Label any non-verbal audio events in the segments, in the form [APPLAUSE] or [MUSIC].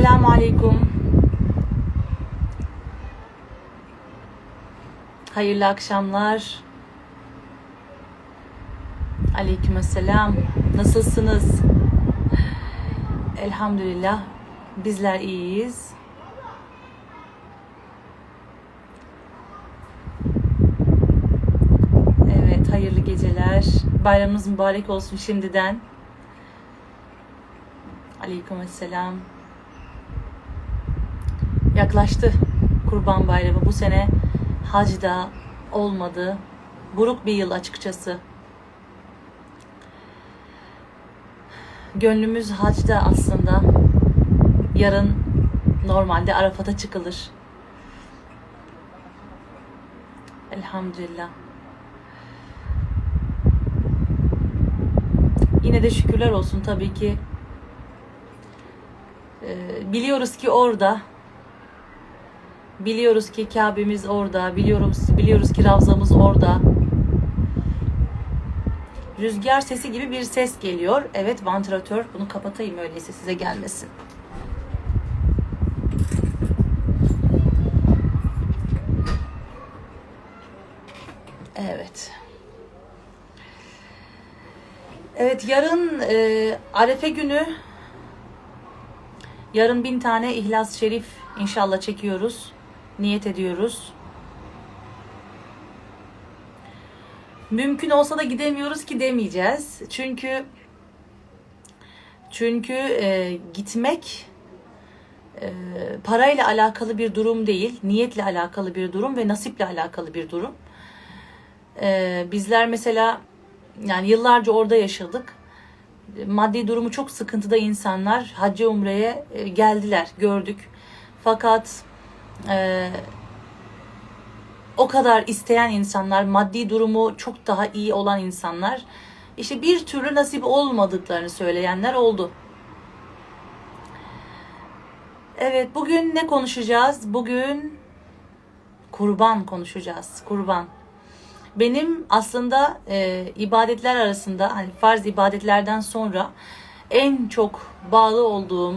Esselamu Aleyküm. Hayırlı akşamlar. Aleykümselam. Nasılsınız? Elhamdülillah. Bizler iyiyiz. Evet, hayırlı geceler. Bayramınız mübarek olsun şimdiden. Aleykümselam. Yaklaştı Kurban Bayramı. Bu sene hacda olmadı. Buruk bir yıl açıkçası. Gönlümüz hacda aslında. Yarın normalde Arafat'a çıkılır. Elhamdülillah. Yine de şükürler olsun tabii ki. Ee, biliyoruz ki orada. Biliyoruz ki Kabe'miz orada. Biliyoruz biliyoruz ki Ravzamız orada. Rüzgar sesi gibi bir ses geliyor. Evet vantilatör. Bunu kapatayım öyleyse size gelmesin. Evet. Evet yarın e, Arefe günü yarın bin tane İhlas Şerif inşallah çekiyoruz. Niyet ediyoruz. Mümkün olsa da gidemiyoruz ki demeyeceğiz. Çünkü çünkü e, gitmek e, parayla alakalı bir durum değil, niyetle alakalı bir durum ve nasiple alakalı bir durum. E, bizler mesela yani yıllarca orada yaşadık. Maddi durumu çok sıkıntıda insanlar hacca umreye e, geldiler, gördük. Fakat e, o kadar isteyen insanlar, maddi durumu çok daha iyi olan insanlar işte bir türlü nasip olmadıklarını söyleyenler oldu. Evet, bugün ne konuşacağız? Bugün kurban konuşacağız. Kurban. Benim aslında e, ibadetler arasında hani farz ibadetlerden sonra en çok bağlı olduğum,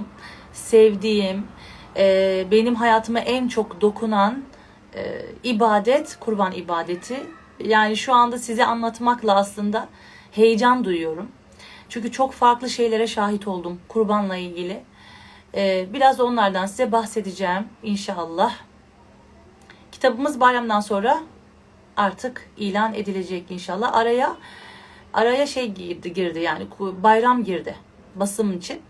sevdiğim, e, benim hayatıma en çok dokunan e, ibadet kurban ibadeti. Yani şu anda size anlatmakla aslında heyecan duyuyorum. Çünkü çok farklı şeylere şahit oldum kurbanla ilgili. E, biraz onlardan size bahsedeceğim inşallah. Kitabımız bayramdan sonra artık ilan edilecek inşallah. Araya araya şey girdi, girdi yani bayram girdi basım için.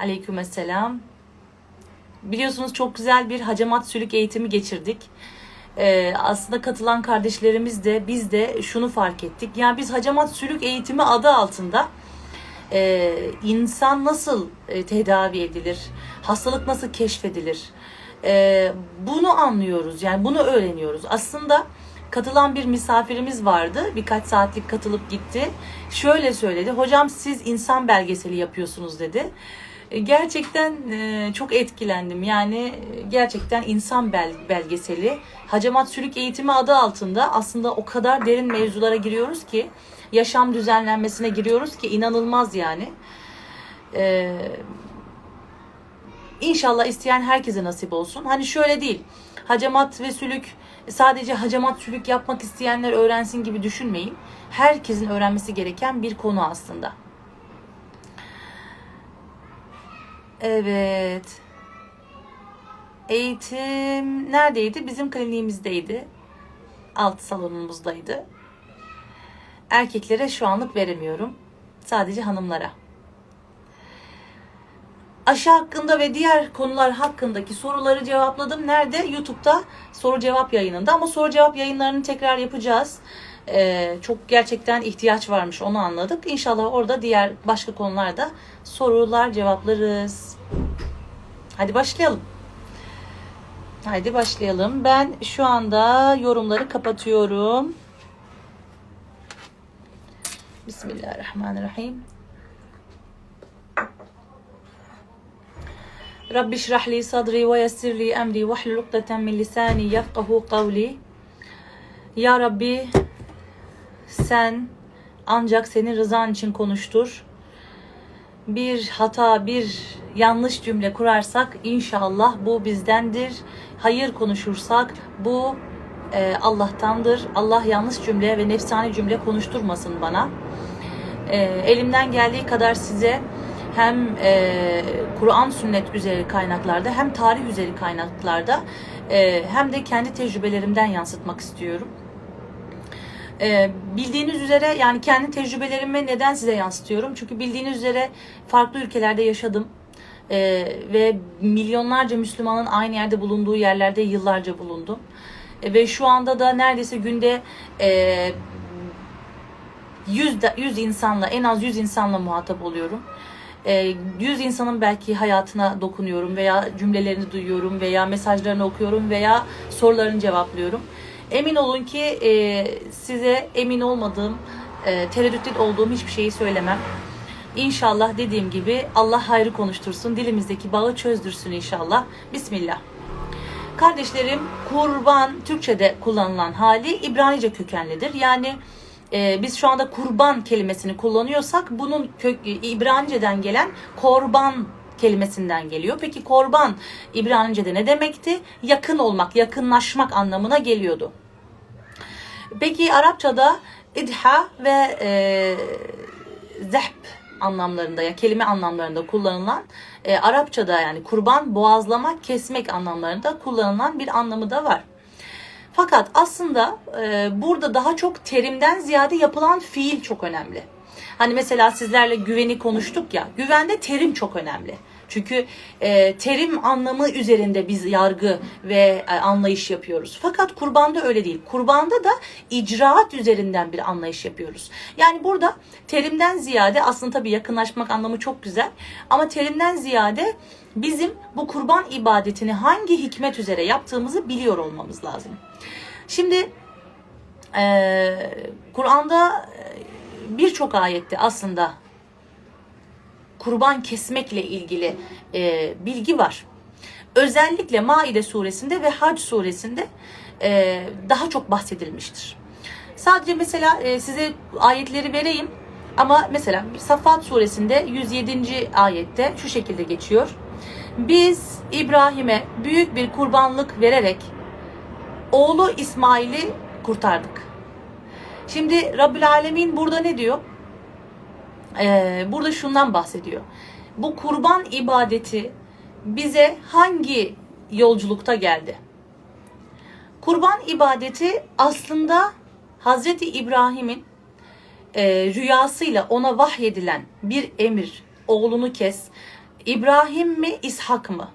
Aleykümselam. Biliyorsunuz çok güzel bir hacamat sülük eğitimi geçirdik. Ee, aslında katılan kardeşlerimiz de biz de şunu fark ettik. Yani biz hacamat sülük eğitimi adı altında e, insan nasıl e, tedavi edilir, hastalık nasıl keşfedilir, e, bunu anlıyoruz. Yani bunu öğreniyoruz. Aslında katılan bir misafirimiz vardı. Birkaç saatlik katılıp gitti. Şöyle söyledi. Hocam siz insan belgeseli yapıyorsunuz dedi. Gerçekten e, çok etkilendim. Yani e, gerçekten insan belgeseli. Hacamat Sülük Eğitimi adı altında aslında o kadar derin mevzulara giriyoruz ki yaşam düzenlenmesine giriyoruz ki inanılmaz yani. Ee, inşallah isteyen herkese nasip olsun. Hani şöyle değil. Hacamat ve sülük sadece hacamat sülük yapmak isteyenler öğrensin gibi düşünmeyin. Herkesin öğrenmesi gereken bir konu aslında. Evet. Eğitim neredeydi? Bizim kliniğimizdeydi. Alt salonumuzdaydı. Erkeklere şu anlık veremiyorum. Sadece hanımlara. Aşı hakkında ve diğer konular hakkındaki soruları cevapladım. Nerede? YouTube'da soru cevap yayınında. Ama soru cevap yayınlarını tekrar yapacağız. Ee, çok gerçekten ihtiyaç varmış onu anladık. İnşallah orada diğer başka konularda sorular cevaplarız. Hadi başlayalım. Haydi başlayalım. Ben şu anda yorumları kapatıyorum. Bismillahirrahmanirrahim. Rabbi şrah li sadri ve yessir li emri ve hlul ukdeten min lisani yefkahu kavli. Ya Rabbi sen ancak senin rızan için konuştur. Bir hata, bir yanlış cümle kurarsak inşallah bu bizdendir. Hayır konuşursak bu e, Allah'tandır. Allah yanlış cümle ve nefsani cümle konuşturmasın bana. E, elimden geldiği kadar size hem e, Kur'an sünnet üzeri kaynaklarda hem tarih üzeri kaynaklarda e, hem de kendi tecrübelerimden yansıtmak istiyorum. E, bildiğiniz üzere yani kendi tecrübelerimi neden size yansıtıyorum? Çünkü bildiğiniz üzere farklı ülkelerde yaşadım. E, ve milyonlarca Müslümanın aynı yerde bulunduğu yerlerde yıllarca bulundum. E, ve şu anda da neredeyse günde e, 100, de- 100 insanla en az 100 insanla muhatap oluyorum. E, 100 insanın belki hayatına dokunuyorum veya cümlelerini duyuyorum veya mesajlarını okuyorum veya sorularını cevaplıyorum. Emin olun ki e, size emin olmadığım, e, tereddütlü olduğum hiçbir şeyi söylemem. İnşallah dediğim gibi Allah hayrı konuştursun, dilimizdeki bağı çözdürsün inşallah. Bismillah. Kardeşlerim kurban Türkçe'de kullanılan hali İbranice kökenlidir. Yani e, biz şu anda kurban kelimesini kullanıyorsak bunun kök, İbranice'den gelen korban kelimesinden geliyor. Peki korban İbranice'de ne demekti? Yakın olmak, yakınlaşmak anlamına geliyordu. Peki Arapçada idha ve e, zehb anlamlarında ya kelime anlamlarında kullanılan e, Arapçada yani kurban boğazlamak, kesmek anlamlarında kullanılan bir anlamı da var. Fakat aslında e, burada daha çok terimden ziyade yapılan fiil çok önemli. Hani mesela sizlerle güveni konuştuk ya, güvende terim çok önemli. Çünkü e, terim anlamı üzerinde biz yargı ve e, anlayış yapıyoruz. Fakat kurbanda öyle değil. Kurbanda da icraat üzerinden bir anlayış yapıyoruz. Yani burada terimden ziyade aslında tabii yakınlaşmak anlamı çok güzel. Ama terimden ziyade bizim bu kurban ibadetini hangi hikmet üzere yaptığımızı biliyor olmamız lazım. Şimdi e, Kur'an'da e, birçok ayette aslında kurban kesmekle ilgili e, bilgi var. Özellikle Maide suresinde ve Hac suresinde e, daha çok bahsedilmiştir. Sadece mesela e, size ayetleri vereyim. Ama mesela Saffat suresinde 107. ayette şu şekilde geçiyor. Biz İbrahim'e büyük bir kurbanlık vererek oğlu İsmail'i kurtardık. Şimdi Rabbül Alemin burada ne diyor? Ee, burada şundan bahsediyor. Bu kurban ibadeti bize hangi yolculukta geldi? Kurban ibadeti aslında Hazreti İbrahim'in e, rüyasıyla ona vahyedilen bir emir. Oğlunu kes. İbrahim mi İshak mı?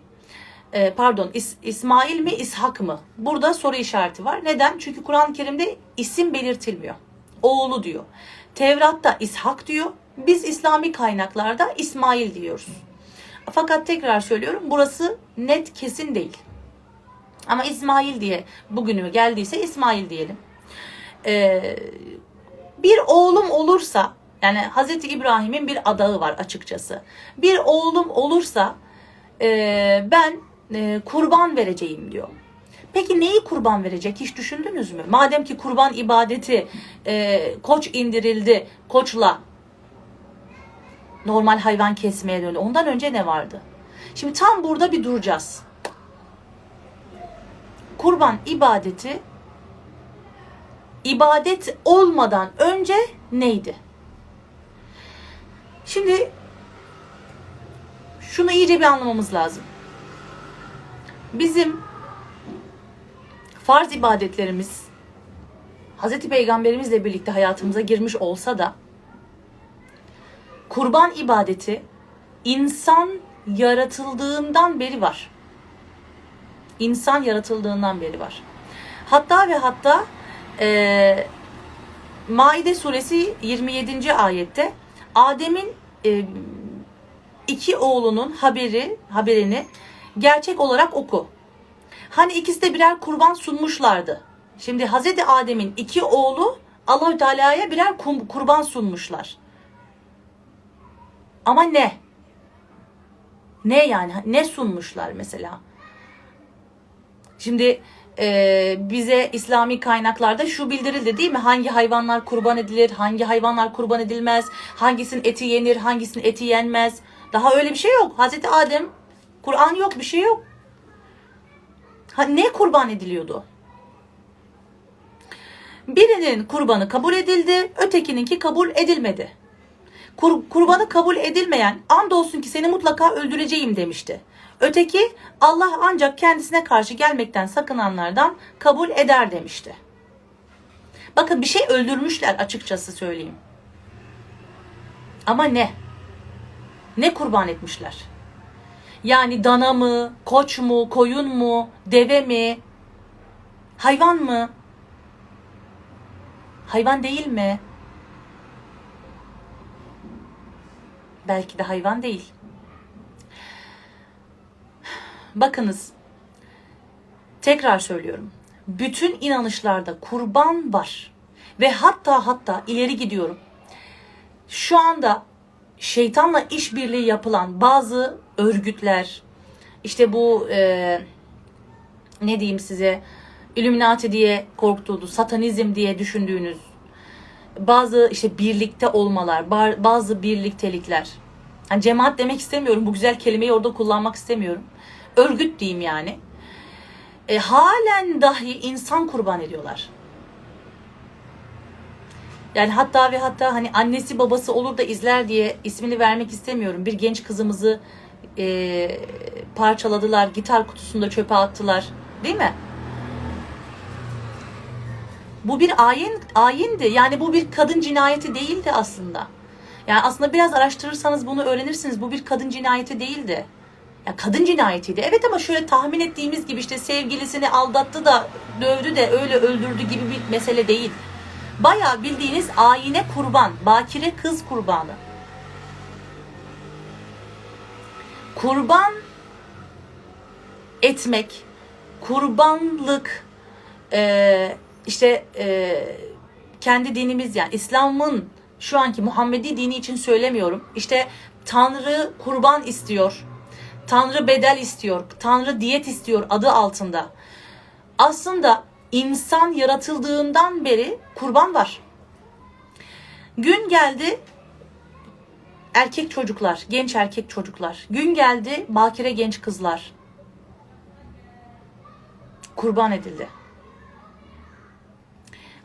E, pardon İs- İsmail mi İshak mı? Burada soru işareti var. Neden? Çünkü Kur'an-ı Kerim'de isim belirtilmiyor. Oğlu diyor. Tevrat'ta İshak diyor. Biz İslami kaynaklarda İsmail diyoruz. Fakat tekrar söylüyorum burası net kesin değil. Ama İsmail diye bugünü geldiyse İsmail diyelim. Ee, bir oğlum olursa yani Hazreti İbrahim'in bir adağı var açıkçası. Bir oğlum olursa e, ben e, kurban vereceğim diyor. Peki neyi kurban verecek hiç düşündünüz mü? Madem ki kurban ibadeti e, koç indirildi, koçla normal hayvan kesmeye döndü. Ondan önce ne vardı? Şimdi tam burada bir duracağız. Kurban ibadeti ibadet olmadan önce neydi? Şimdi şunu iyice bir anlamamız lazım. Bizim farz ibadetlerimiz Hazreti Peygamberimizle birlikte hayatımıza girmiş olsa da kurban ibadeti insan yaratıldığından beri var. İnsan yaratıldığından beri var. Hatta ve hatta e, Maide suresi 27. ayette Adem'in e, iki oğlunun haberi haberini gerçek olarak oku. Hani ikisi de birer kurban sunmuşlardı. Şimdi Hazreti Adem'in iki oğlu Allahü Teala'ya birer kurban sunmuşlar. Ama ne? Ne yani? Ne sunmuşlar mesela? Şimdi e, bize İslami kaynaklarda şu bildirildi değil mi? Hangi hayvanlar kurban edilir, hangi hayvanlar kurban edilmez, hangisinin eti yenir, hangisinin eti yenmez. Daha öyle bir şey yok. Hazreti Adem, Kur'an yok, bir şey yok. Ha, ne kurban ediliyordu? Birinin kurbanı kabul edildi, ötekininki kabul edilmedi. Kur, kurbanı kabul edilmeyen andolsun ki seni mutlaka öldüreceğim demişti. Öteki Allah ancak kendisine karşı gelmekten sakınanlardan kabul eder demişti. Bakın bir şey öldürmüşler açıkçası söyleyeyim. Ama ne? Ne kurban etmişler? Yani dana mı, koç mu, koyun mu, deve mi, hayvan mı? Hayvan değil mi? Belki de hayvan değil. Bakınız. Tekrar söylüyorum. Bütün inanışlarda kurban var. Ve hatta hatta ileri gidiyorum. Şu anda şeytanla işbirliği yapılan bazı örgütler, işte bu e, ne diyeyim size, Illuminati diye korktuğunuz, satanizm diye düşündüğünüz bazı işte birlikte olmalar, bazı birliktelikler. Yani cemaat demek istemiyorum. Bu güzel kelimeyi orada kullanmak istemiyorum. Örgüt diyeyim yani. E, halen dahi insan kurban ediyorlar. Yani hatta ve hatta hani annesi babası olur da izler diye ismini vermek istemiyorum. Bir genç kızımızı e, parçaladılar, gitar kutusunda çöpe attılar. Değil mi? Bu bir ayin ayindi. Yani bu bir kadın cinayeti değildi aslında. Yani aslında biraz araştırırsanız bunu öğrenirsiniz. Bu bir kadın cinayeti değildi. Ya kadın cinayetiydi. Evet ama şöyle tahmin ettiğimiz gibi işte sevgilisini aldattı da dövdü de öyle öldürdü gibi bir mesele değil. Bayağı bildiğiniz ayine kurban, bakire kız kurbanı. Kurban etmek, kurbanlık, e, işte e, kendi dinimiz yani İslam'ın şu anki Muhammedi dini için söylemiyorum. İşte Tanrı kurban istiyor. Tanrı bedel istiyor. Tanrı diyet istiyor adı altında. Aslında insan yaratıldığından beri kurban var. Gün geldi erkek çocuklar, genç erkek çocuklar. Gün geldi bakire genç kızlar. Kurban edildi.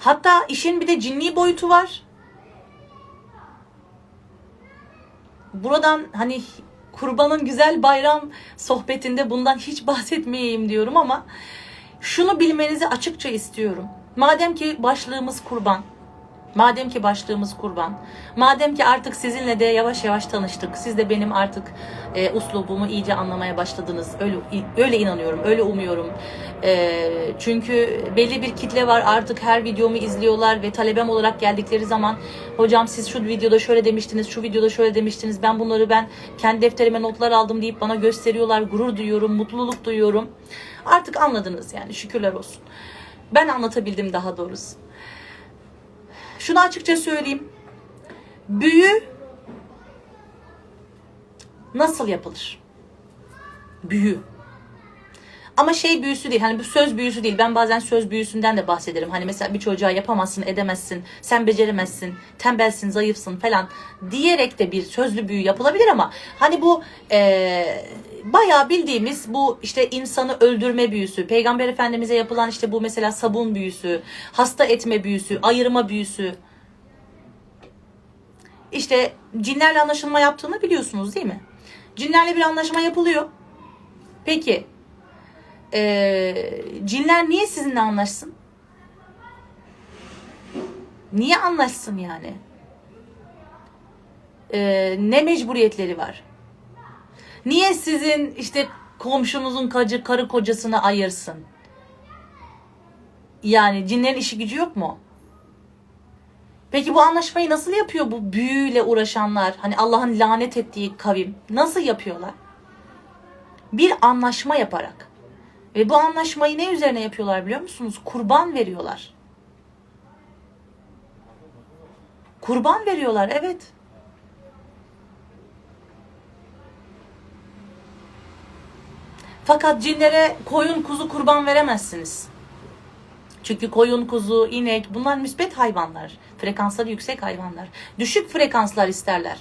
Hatta işin bir de cinni boyutu var. Buradan hani kurbanın güzel bayram sohbetinde bundan hiç bahsetmeyeyim diyorum ama şunu bilmenizi açıkça istiyorum. Madem ki başlığımız kurban, Madem ki başlığımız kurban, madem ki artık sizinle de yavaş yavaş tanıştık, siz de benim artık e, uslubumu iyice anlamaya başladınız. Öyle öyle inanıyorum, öyle umuyorum. E, çünkü belli bir kitle var artık her videomu izliyorlar ve talebem olarak geldikleri zaman hocam siz şu videoda şöyle demiştiniz, şu videoda şöyle demiştiniz. Ben bunları ben kendi defterime notlar aldım deyip bana gösteriyorlar. Gurur duyuyorum, mutluluk duyuyorum. Artık anladınız yani şükürler olsun. Ben anlatabildim daha doğrusu. Şunu açıkça söyleyeyim. Büyü nasıl yapılır? Büyü. Ama şey büyüsü değil. Hani bu söz büyüsü değil. Ben bazen söz büyüsünden de bahsederim. Hani mesela bir çocuğa yapamazsın, edemezsin, sen beceremezsin, tembelsin, zayıfsın falan diyerek de bir sözlü büyü yapılabilir ama hani bu ee, bayağı bildiğimiz bu işte insanı öldürme büyüsü, Peygamber Efendimiz'e yapılan işte bu mesela sabun büyüsü, hasta etme büyüsü, ayırma büyüsü. İşte cinlerle anlaşılma yaptığını biliyorsunuz değil mi? Cinlerle bir anlaşma yapılıyor. Peki ee, cinler niye sizinle anlaşsın? Niye anlaşsın yani? Ee, ne mecburiyetleri var? Niye sizin işte komşunuzun kacı, karı kocasını ayırsın? Yani cinlerin işi gücü yok mu? Peki bu anlaşmayı nasıl yapıyor bu büyüyle uğraşanlar? Hani Allah'ın lanet ettiği kavim nasıl yapıyorlar? Bir anlaşma yaparak. Ve bu anlaşmayı ne üzerine yapıyorlar biliyor musunuz? Kurban veriyorlar. Kurban veriyorlar evet. Fakat cinlere koyun kuzu kurban veremezsiniz. Çünkü koyun, kuzu, inek bunlar müsbet hayvanlar. Frekansları yüksek hayvanlar. Düşük frekanslar isterler.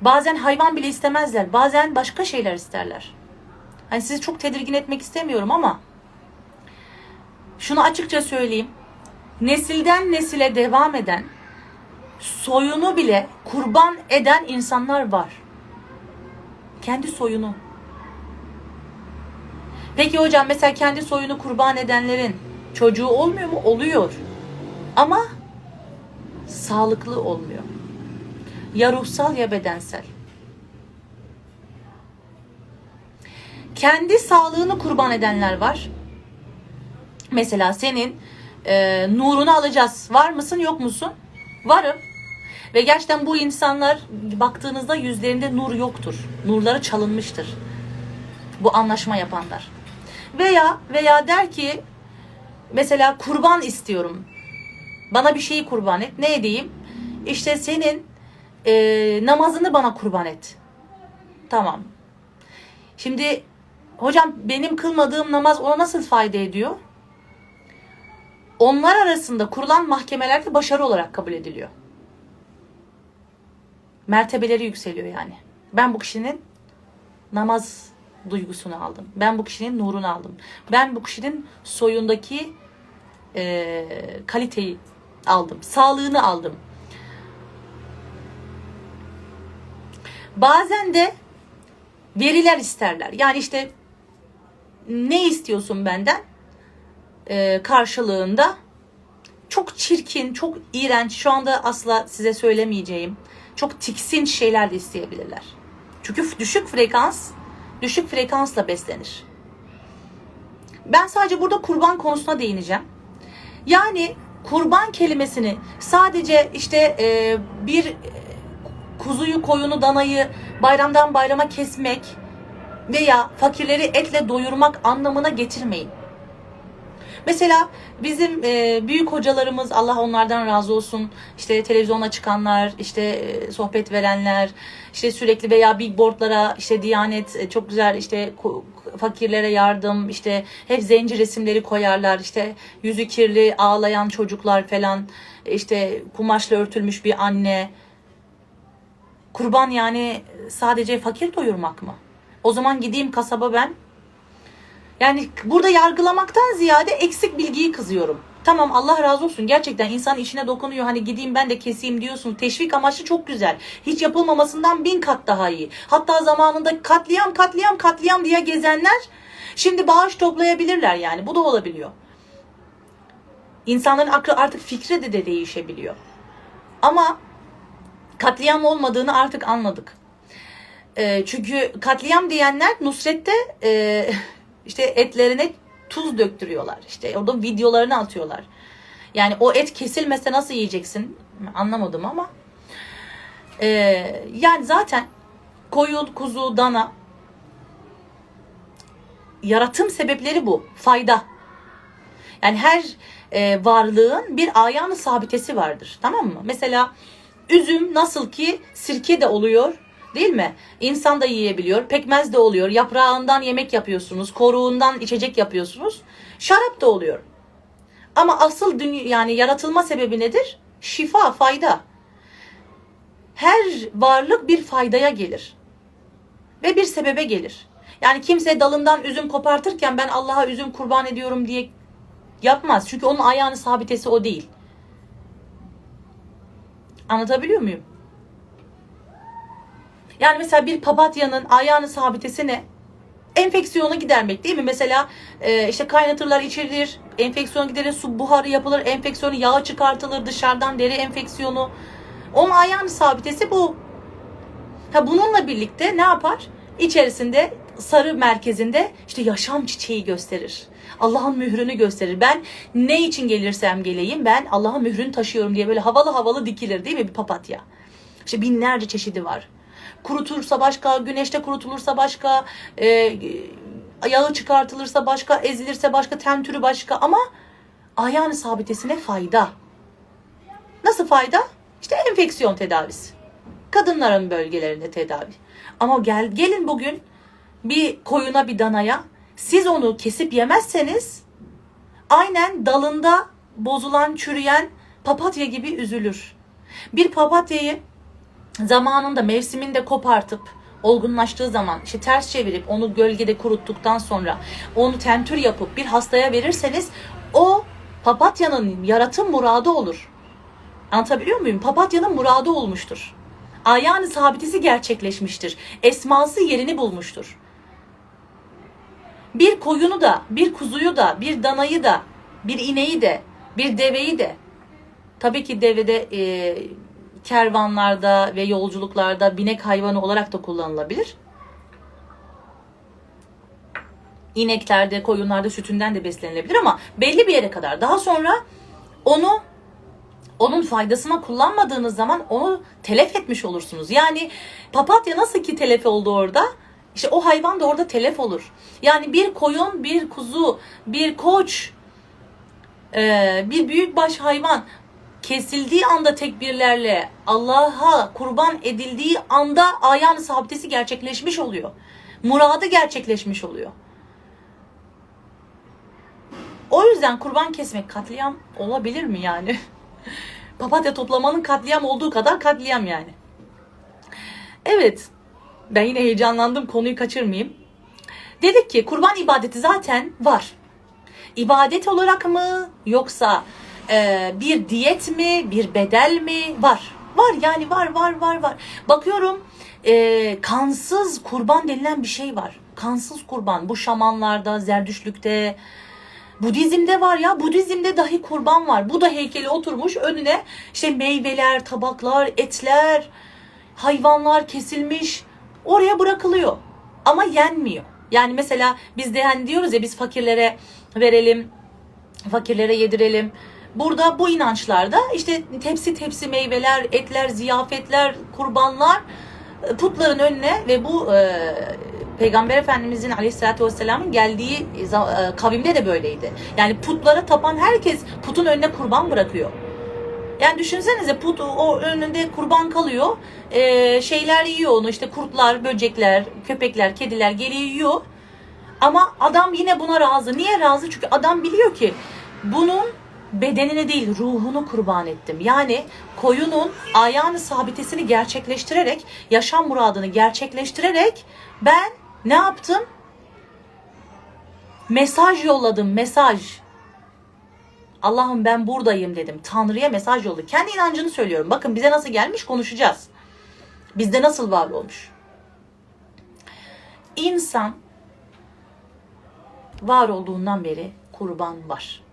Bazen hayvan bile istemezler. Bazen başka şeyler isterler. Hani sizi çok tedirgin etmek istemiyorum ama şunu açıkça söyleyeyim. Nesilden nesile devam eden soyunu bile kurban eden insanlar var. Kendi soyunu. Peki hocam mesela kendi soyunu kurban edenlerin çocuğu olmuyor mu? Oluyor. Ama sağlıklı olmuyor. Ya ruhsal ya bedensel. Kendi sağlığını kurban edenler var. Mesela senin e, nurunu alacağız. Var mısın yok musun? Varım. Ve gerçekten bu insanlar baktığınızda yüzlerinde nur yoktur. Nurları çalınmıştır. Bu anlaşma yapanlar. Veya veya der ki mesela kurban istiyorum. Bana bir şeyi kurban et. Ne edeyim? İşte senin e, namazını bana kurban et. Tamam. Şimdi hocam benim kılmadığım namaz ona nasıl fayda ediyor? Onlar arasında kurulan mahkemelerde başarı olarak kabul ediliyor. Mertebeleri yükseliyor yani. Ben bu kişinin namaz duygusunu aldım. Ben bu kişinin nurunu aldım. Ben bu kişinin soyundaki e, kaliteyi aldım. Sağlığını aldım. Bazen de veriler isterler. Yani işte ne istiyorsun benden? Ee, karşılığında çok çirkin, çok iğrenç, şu anda asla size söylemeyeceğim, çok tiksin şeyler de isteyebilirler. Çünkü düşük frekans, düşük frekansla beslenir. Ben sadece burada kurban konusuna değineceğim. Yani kurban kelimesini sadece işte e, bir e, kuzuyu, koyunu, danayı bayramdan bayrama kesmek veya fakirleri etle doyurmak anlamına getirmeyin. Mesela bizim e, büyük hocalarımız Allah onlardan razı olsun işte televizyona çıkanlar işte e, sohbet verenler işte sürekli veya billboardlara işte Diyanet e, çok güzel işte fakirlere yardım işte hep zenci resimleri koyarlar işte yüzü kirli ağlayan çocuklar falan işte kumaşla örtülmüş bir anne kurban yani sadece fakir doyurmak mı? O zaman gideyim kasaba ben yani burada yargılamaktan ziyade eksik bilgiyi kızıyorum. Tamam Allah razı olsun gerçekten insan içine dokunuyor hani gideyim ben de keseyim diyorsun. Teşvik amaçlı çok güzel. Hiç yapılmamasından bin kat daha iyi. Hatta zamanında katliam katliam katliam diye gezenler şimdi bağış toplayabilirler yani bu da olabiliyor. İnsanların aklı artık fikri de, de değişebiliyor. Ama katliam olmadığını artık anladık. E, çünkü katliam diyenler Nusret'te e, [LAUGHS] işte etlerine tuz döktürüyorlar. İşte orada videolarını atıyorlar. Yani o et kesilmese nasıl yiyeceksin? Anlamadım ama. E, yani zaten koyun, kuzu, dana yaratım sebepleri bu. Fayda. Yani her e, varlığın bir ayağını sabitesi vardır. Tamam mı? Mesela üzüm nasıl ki sirke de oluyor değil mi? İnsan da yiyebiliyor. Pekmez de oluyor. Yaprağından yemek yapıyorsunuz. Koruğundan içecek yapıyorsunuz. Şarap da oluyor. Ama asıl dünya, yani yaratılma sebebi nedir? Şifa, fayda. Her varlık bir faydaya gelir. Ve bir sebebe gelir. Yani kimse dalından üzüm kopartırken ben Allah'a üzüm kurban ediyorum diye yapmaz. Çünkü onun ayağını sabitesi o değil. Anlatabiliyor muyum? Yani mesela bir papatyanın ayağını sabitesi ne? Enfeksiyonu gidermek değil mi? Mesela e, işte kaynatırlar içirilir, enfeksiyon giderir, su buharı yapılır, enfeksiyonu yağı çıkartılır dışarıdan deri enfeksiyonu. Onun ayağını sabitesi bu. Ha bununla birlikte ne yapar? İçerisinde sarı merkezinde işte yaşam çiçeği gösterir. Allah'ın mührünü gösterir. Ben ne için gelirsem geleyim ben Allah'ın mührünü taşıyorum diye böyle havalı havalı dikilir değil mi bir papatya? İşte binlerce çeşidi var. Kurutulursa başka, güneşte kurutulursa başka, e, yağı çıkartılırsa başka, ezilirse başka, ten türü başka ama ayağını sabitesine fayda. Nasıl fayda? İşte enfeksiyon tedavisi. Kadınların bölgelerinde tedavi. Ama gel gelin bugün bir koyuna bir danaya siz onu kesip yemezseniz aynen dalında bozulan, çürüyen papatya gibi üzülür. Bir papatyayı zamanında mevsiminde kopartıp olgunlaştığı zaman işte ters çevirip onu gölgede kuruttuktan sonra onu tentür yapıp bir hastaya verirseniz o papatyanın yaratım muradı olur. Anlatabiliyor muyum? Papatyanın muradı olmuştur. Ayağını sabitesi gerçekleşmiştir. Esması yerini bulmuştur. Bir koyunu da, bir kuzuyu da, bir danayı da, bir ineği de, bir deveyi de. Tabii ki devede e, kervanlarda ve yolculuklarda binek hayvanı olarak da kullanılabilir. İneklerde, koyunlarda sütünden de beslenilebilir ama belli bir yere kadar. Daha sonra onu onun faydasına kullanmadığınız zaman onu telef etmiş olursunuz. Yani papatya nasıl ki telef oldu orada? İşte o hayvan da orada telef olur. Yani bir koyun, bir kuzu, bir koç, bir büyükbaş hayvan kesildiği anda tekbirlerle Allah'a kurban edildiği anda ayağın sabitesi gerçekleşmiş oluyor. Muradı gerçekleşmiş oluyor. O yüzden kurban kesmek katliam olabilir mi yani? [LAUGHS] Papatya toplamanın katliam olduğu kadar katliam yani. Evet. Ben yine heyecanlandım konuyu kaçırmayayım. Dedik ki kurban ibadeti zaten var. İbadet olarak mı yoksa e, bir diyet mi bir bedel mi var. Var yani var var var var. Bakıyorum e, kansız kurban denilen bir şey var. Kansız kurban bu şamanlarda, zerdüşlükte, Budizm'de var ya Budizm'de dahi kurban var. Bu da heykeli oturmuş önüne işte meyveler, tabaklar, etler, hayvanlar kesilmiş oraya bırakılıyor. Ama yenmiyor. Yani mesela biz de hani diyoruz ya biz fakirlere verelim, fakirlere yedirelim. Burada bu inançlarda işte tepsi tepsi meyveler, etler, ziyafetler, kurbanlar e, putların önüne ve bu e, Peygamber Efendimizin Aleyhisselatü Vesselam'ın geldiği e, kavimde de böyleydi. Yani putlara tapan herkes putun önüne kurban bırakıyor. Yani düşünsenize put o önünde kurban kalıyor. E, şeyler yiyor onu işte kurtlar, böcekler, köpekler, kediler geliyor yiyor. Ama adam yine buna razı. Niye razı? Çünkü adam biliyor ki bunun bedenini değil ruhunu kurban ettim. Yani koyunun ayağını sabitesini gerçekleştirerek, yaşam muradını gerçekleştirerek ben ne yaptım? Mesaj yolladım, mesaj. Allah'ım ben buradayım dedim. Tanrı'ya mesaj yolladım. Kendi inancını söylüyorum. Bakın bize nasıl gelmiş konuşacağız. Bizde nasıl var olmuş. İnsan var olduğundan beri kurban var.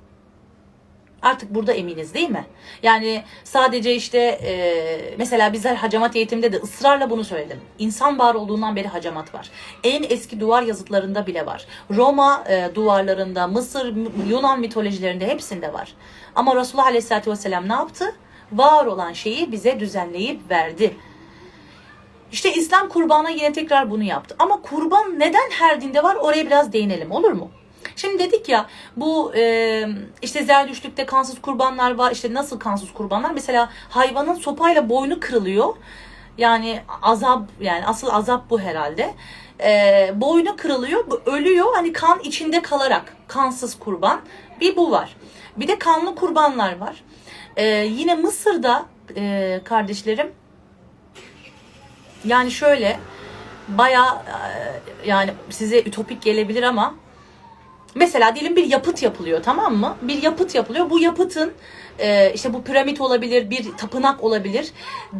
Artık burada eminiz değil mi? Yani sadece işte e, mesela bizler hacamat eğitiminde de ısrarla bunu söyledim. İnsan var olduğundan beri hacamat var. En eski duvar yazıtlarında bile var. Roma e, duvarlarında, Mısır, Yunan mitolojilerinde hepsinde var. Ama Resulullah Aleyhisselatü Vesselam ne yaptı? Var olan şeyi bize düzenleyip verdi. İşte İslam kurbana yine tekrar bunu yaptı. Ama kurban neden her dinde var? Oraya biraz değinelim olur mu? Şimdi dedik ya bu e, işte zerdüşlükte kansız kurbanlar var. İşte nasıl kansız kurbanlar? Mesela hayvanın sopayla boynu kırılıyor. Yani azap yani asıl azap bu herhalde. E, boynu kırılıyor, ölüyor. Hani kan içinde kalarak kansız kurban. Bir bu var. Bir de kanlı kurbanlar var. E, yine Mısır'da e, kardeşlerim yani şöyle baya yani size ütopik gelebilir ama Mesela diyelim bir yapıt yapılıyor tamam mı? Bir yapıt yapılıyor. Bu yapıtın e, işte bu piramit olabilir, bir tapınak olabilir.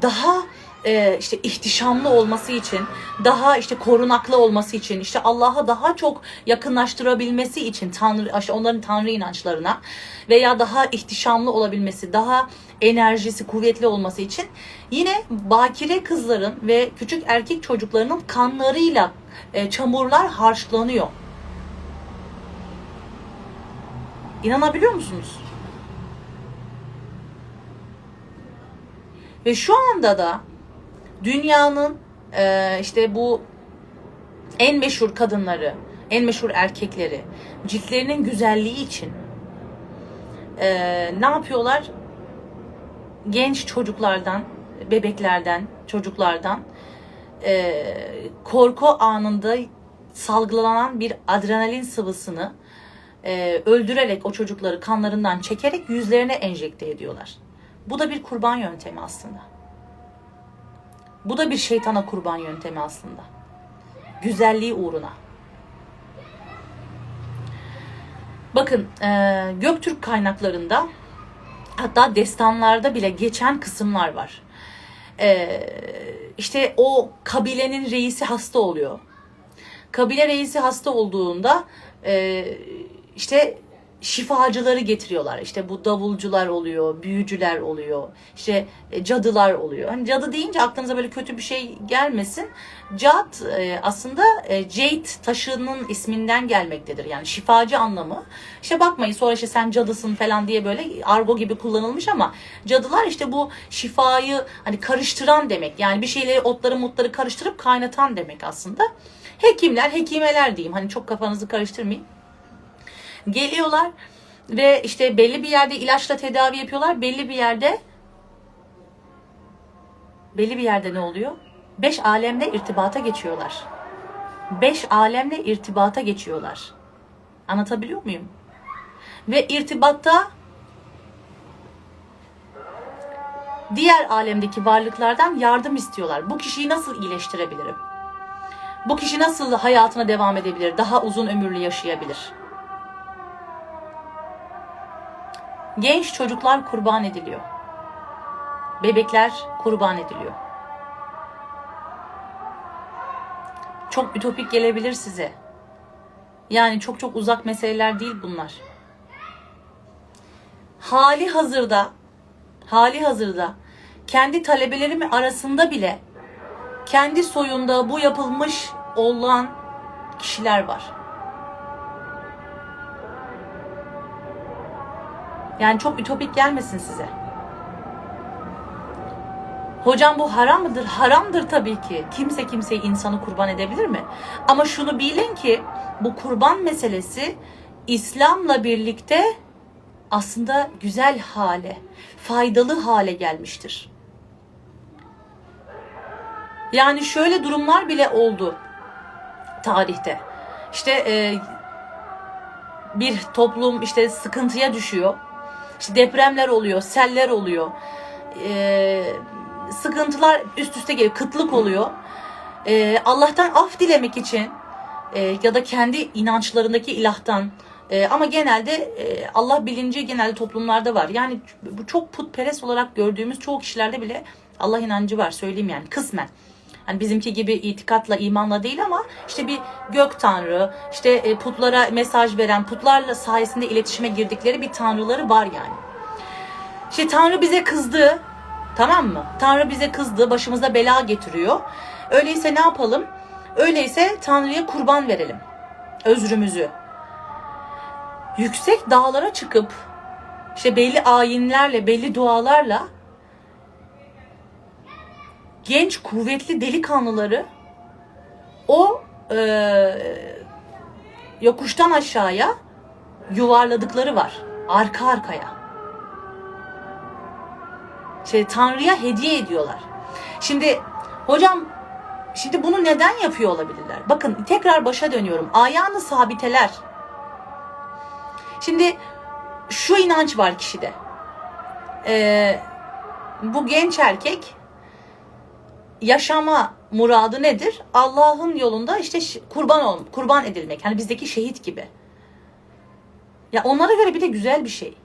Daha e, işte ihtişamlı olması için, daha işte korunaklı olması için, işte Allah'a daha çok yakınlaştırabilmesi için Tanrı, işte onların Tanrı inançlarına veya daha ihtişamlı olabilmesi, daha enerjisi kuvvetli olması için yine bakire kızların ve küçük erkek çocuklarının kanlarıyla e, çamurlar harçlanıyor. İnanabiliyor musunuz? Ve şu anda da dünyanın e, işte bu en meşhur kadınları, en meşhur erkekleri ciltlerinin güzelliği için e, ne yapıyorlar? Genç çocuklardan, bebeklerden, çocuklardan e, korku anında salgılanan bir adrenalin sıvısını e, öldürerek o çocukları kanlarından çekerek yüzlerine enjekte ediyorlar. Bu da bir kurban yöntemi aslında. Bu da bir şeytana kurban yöntemi aslında. Güzelliği uğruna. Bakın e, Göktürk kaynaklarında hatta destanlarda bile geçen kısımlar var. E, işte o kabilenin reisi hasta oluyor. Kabile reisi hasta olduğunda e, işte şifacıları getiriyorlar. İşte bu davulcular oluyor, büyücüler oluyor, işte e, cadılar oluyor. Hani cadı deyince aklınıza böyle kötü bir şey gelmesin. Cad e, aslında jade taşının isminden gelmektedir. Yani şifacı anlamı. İşte bakmayın sonra işte sen cadısın falan diye böyle argo gibi kullanılmış ama cadılar işte bu şifayı hani karıştıran demek. Yani bir şeyleri otları mutları karıştırıp kaynatan demek aslında. Hekimler, hekimeler diyeyim. Hani çok kafanızı karıştırmayın. Geliyorlar ve işte belli bir yerde ilaçla tedavi yapıyorlar. Belli bir yerde belli bir yerde ne oluyor? Beş alemle irtibata geçiyorlar. Beş alemle irtibata geçiyorlar. Anlatabiliyor muyum? Ve irtibatta diğer alemdeki varlıklardan yardım istiyorlar. Bu kişiyi nasıl iyileştirebilirim? Bu kişi nasıl hayatına devam edebilir? Daha uzun ömürlü yaşayabilir? Genç çocuklar kurban ediliyor. Bebekler kurban ediliyor. Çok ütopik gelebilir size. Yani çok çok uzak meseleler değil bunlar. Hali hazırda hali hazırda kendi talebelerimin arasında bile kendi soyunda bu yapılmış olan kişiler var. Yani çok ütopik gelmesin size. Hocam bu haram mıdır? Haramdır tabii ki. Kimse kimseyi insanı kurban edebilir mi? Ama şunu bilin ki bu kurban meselesi İslam'la birlikte aslında güzel hale, faydalı hale gelmiştir. Yani şöyle durumlar bile oldu tarihte. İşte e, bir toplum işte sıkıntıya düşüyor. İşte depremler oluyor, seller oluyor. E, sıkıntılar üst üste geliyor, kıtlık oluyor. E, Allah'tan af dilemek için e, ya da kendi inançlarındaki ilahtan e, ama genelde e, Allah bilinci genelde toplumlarda var. Yani bu çok putperest olarak gördüğümüz çoğu kişilerde bile Allah inancı var söyleyeyim yani kısmen. Hani bizimki gibi itikatla, imanla değil ama işte bir gök tanrı, işte e, putlara mesaj veren, putlarla sayesinde iletişime girdikleri bir tanrıları var yani. İşte tanrı bize kızdı, tamam mı? Tanrı bize kızdı, başımıza bela getiriyor. Öyleyse ne yapalım? Öyleyse Tanrı'ya kurban verelim. Özrümüzü. Yüksek dağlara çıkıp işte belli ayinlerle, belli dualarla genç kuvvetli delikanlıları o e, yokuştan aşağıya yuvarladıkları var. Arka arkaya. Şey, Tanrı'ya hediye ediyorlar. Şimdi hocam şimdi bunu neden yapıyor olabilirler? Bakın tekrar başa dönüyorum. Ayağını sabiteler. Şimdi şu inanç var kişide. Ee, bu genç erkek yaşama muradı nedir? Allah'ın yolunda işte kurban ol, kurban edilmek. Hani bizdeki şehit gibi. Ya onlara göre bir de güzel bir şey.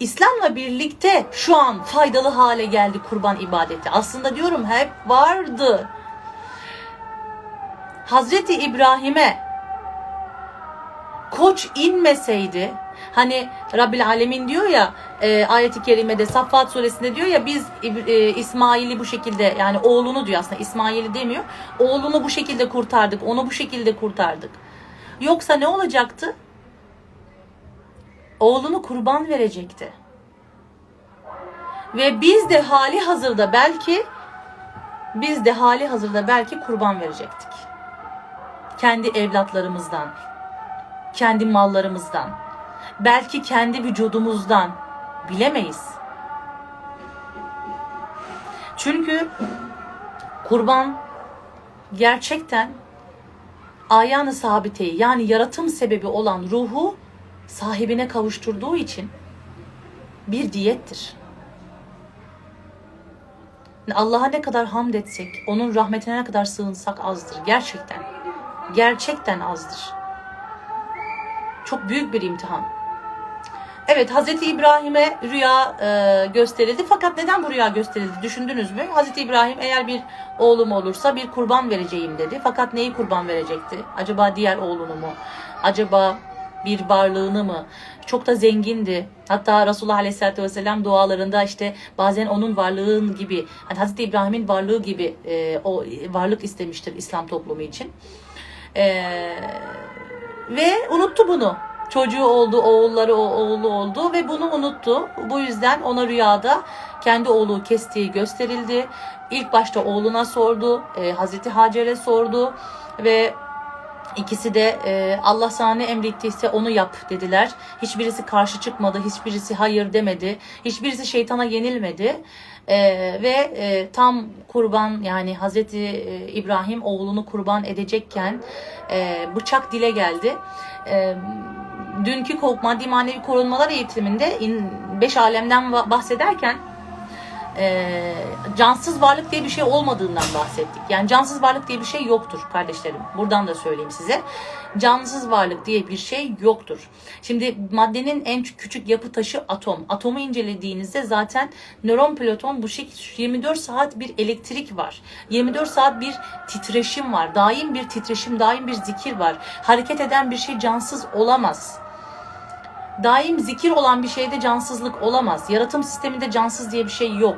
İslam'la birlikte şu an faydalı hale geldi kurban ibadeti. Aslında diyorum hep vardı. Hazreti İbrahim'e koç inmeseydi hani Rabbil Alemin diyor ya e, ayeti kerimede Saffat suresinde diyor ya biz e, İsmail'i bu şekilde yani oğlunu diyor aslında İsmail'i demiyor. Oğlunu bu şekilde kurtardık. Onu bu şekilde kurtardık. Yoksa ne olacaktı? Oğlunu kurban verecekti. Ve biz de hali hazırda belki biz de hali hazırda belki kurban verecektik. Kendi evlatlarımızdan, kendi mallarımızdan, belki kendi vücudumuzdan bilemeyiz. Çünkü kurban gerçekten ayağını sabiteyi yani yaratım sebebi olan ruhu sahibine kavuşturduğu için bir diyettir. Allah'a ne kadar hamd etsek, onun rahmetine ne kadar sığınsak azdır. Gerçekten. Gerçekten azdır. Çok büyük bir imtihan. Evet Hazreti İbrahim'e rüya e, gösterildi. Fakat neden bu rüya gösterildi düşündünüz mü? Hazreti İbrahim eğer bir oğlum olursa bir kurban vereceğim dedi. Fakat neyi kurban verecekti? Acaba diğer oğlunu mu? Acaba bir varlığını mı? Çok da zengindi. Hatta Resulullah Aleyhisselatü Vesselam dualarında işte bazen onun varlığın gibi, hani Hazreti İbrahim'in varlığı gibi e, o varlık istemiştir İslam toplumu için. E, ve unuttu bunu. Çocuğu oldu, oğulları oğlu oldu ve bunu unuttu. Bu yüzden ona rüyada kendi oğlu kestiği gösterildi. İlk başta oğluna sordu, e, Hazreti Hacer'e sordu ve İkisi de e, Allah sana ne emrettiyse onu yap dediler. Hiçbirisi karşı çıkmadı, hiçbirisi hayır demedi, hiçbirisi şeytana yenilmedi. E, ve e, tam kurban yani Hazreti e, İbrahim oğlunu kurban edecekken e, bıçak dile geldi. E, dünkü maddi manevi korunmalar eğitiminde in, beş alemden bahsederken e, cansız varlık diye bir şey olmadığından bahsettik. Yani cansız varlık diye bir şey yoktur kardeşlerim. Buradan da söyleyeyim size. Cansız varlık diye bir şey yoktur. Şimdi maddenin en küçük yapı taşı atom. Atomu incelediğinizde zaten nöron platon bu şey 24 saat bir elektrik var. 24 saat bir titreşim var. Daim bir titreşim, daim bir zikir var. Hareket eden bir şey cansız olamaz daim zikir olan bir şeyde cansızlık olamaz. Yaratım sisteminde cansız diye bir şey yok.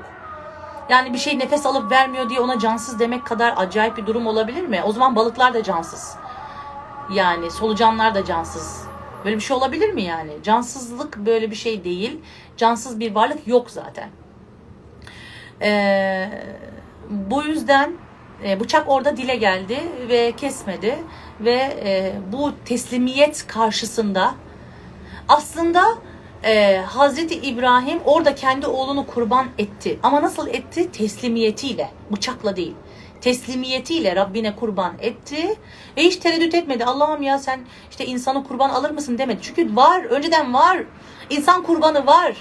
Yani bir şey nefes alıp vermiyor diye ona cansız demek kadar acayip bir durum olabilir mi? O zaman balıklar da cansız. Yani solucanlar da cansız. Böyle bir şey olabilir mi yani? Cansızlık böyle bir şey değil. Cansız bir varlık yok zaten. Ee, bu yüzden e, bıçak orada dile geldi ve kesmedi ve e, bu teslimiyet karşısında aslında e, Hazreti İbrahim orada kendi oğlunu kurban etti. Ama nasıl etti? Teslimiyetiyle, bıçakla değil. Teslimiyetiyle Rabbine kurban etti ve hiç tereddüt etmedi. Allah'ım ya sen işte insanı kurban alır mısın demedi. Çünkü var, önceden var. İnsan kurbanı var.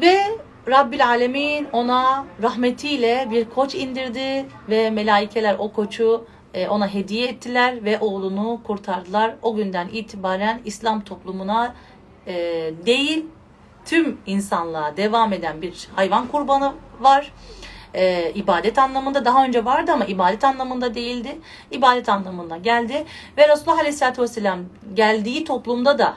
Ve Rabbil Alemin ona rahmetiyle bir koç indirdi ve melaikeler o koçu ona hediye ettiler ve oğlunu kurtardılar. O günden itibaren İslam toplumuna e, değil tüm insanlığa devam eden bir hayvan kurbanı var. E, ibadet anlamında daha önce vardı ama ibadet anlamında değildi. İbadet anlamında geldi ve Resulullah Aleyhisselatü Vesselam geldiği toplumda da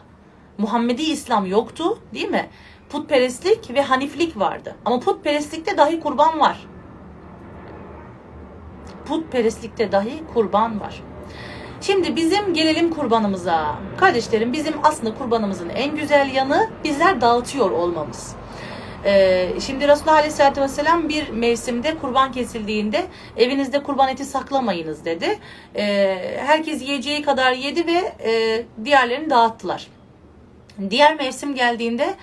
Muhammedi İslam yoktu değil mi? Putperestlik ve Haniflik vardı. Ama putperestlikte dahi kurban var. Putperestlikte dahi kurban var. Şimdi bizim gelelim kurbanımıza. Kardeşlerim bizim aslında kurbanımızın en güzel yanı bizler dağıtıyor olmamız. Ee, şimdi Resulullah Aleyhisselatü Vesselam bir mevsimde kurban kesildiğinde evinizde kurban eti saklamayınız dedi. Ee, herkes yiyeceği kadar yedi ve e, diğerlerini dağıttılar. Diğer mevsim geldiğinde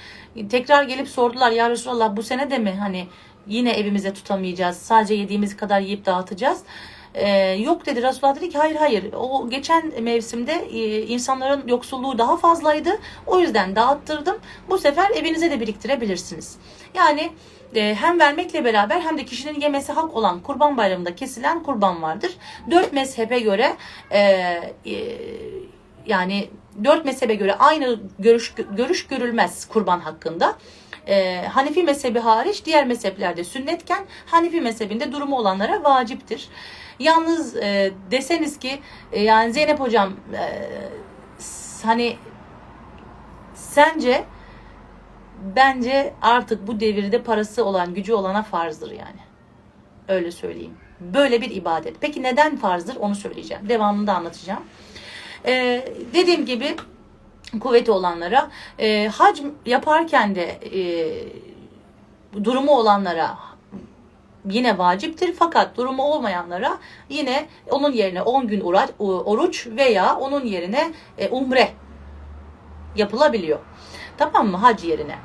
tekrar gelip sordular ya Resulallah bu sene de mi hani yine evimize tutamayacağız sadece yediğimiz kadar yiyip dağıtacağız. Ee, yok dedi Resulullah dedi ki hayır hayır o geçen mevsimde e, insanların yoksulluğu daha fazlaydı o yüzden dağıttırdım bu sefer evinize de biriktirebilirsiniz. Yani e, hem vermekle beraber hem de kişinin yemesi hak olan kurban bayramında kesilen kurban vardır. Dört mezhebe göre e, e, yani dört mezhebe göre aynı görüş görüş görülmez kurban hakkında. Ee, Hanefi mezhebi hariç diğer mezheplerde sünnetken Hanefi mezhebinde durumu olanlara vaciptir. Yalnız e, deseniz ki e, yani Zeynep hocam e, hani sence bence artık bu devirde parası olan gücü olana farzdır yani. Öyle söyleyeyim. Böyle bir ibadet. Peki neden farzdır onu söyleyeceğim. Devamında anlatacağım. Ee, dediğim gibi kuvveti olanlara e, hac yaparken de e, durumu olanlara yine vaciptir fakat durumu olmayanlara yine onun yerine 10 gün oruç veya onun yerine e, umre yapılabiliyor. Tamam mı? Hac yerine.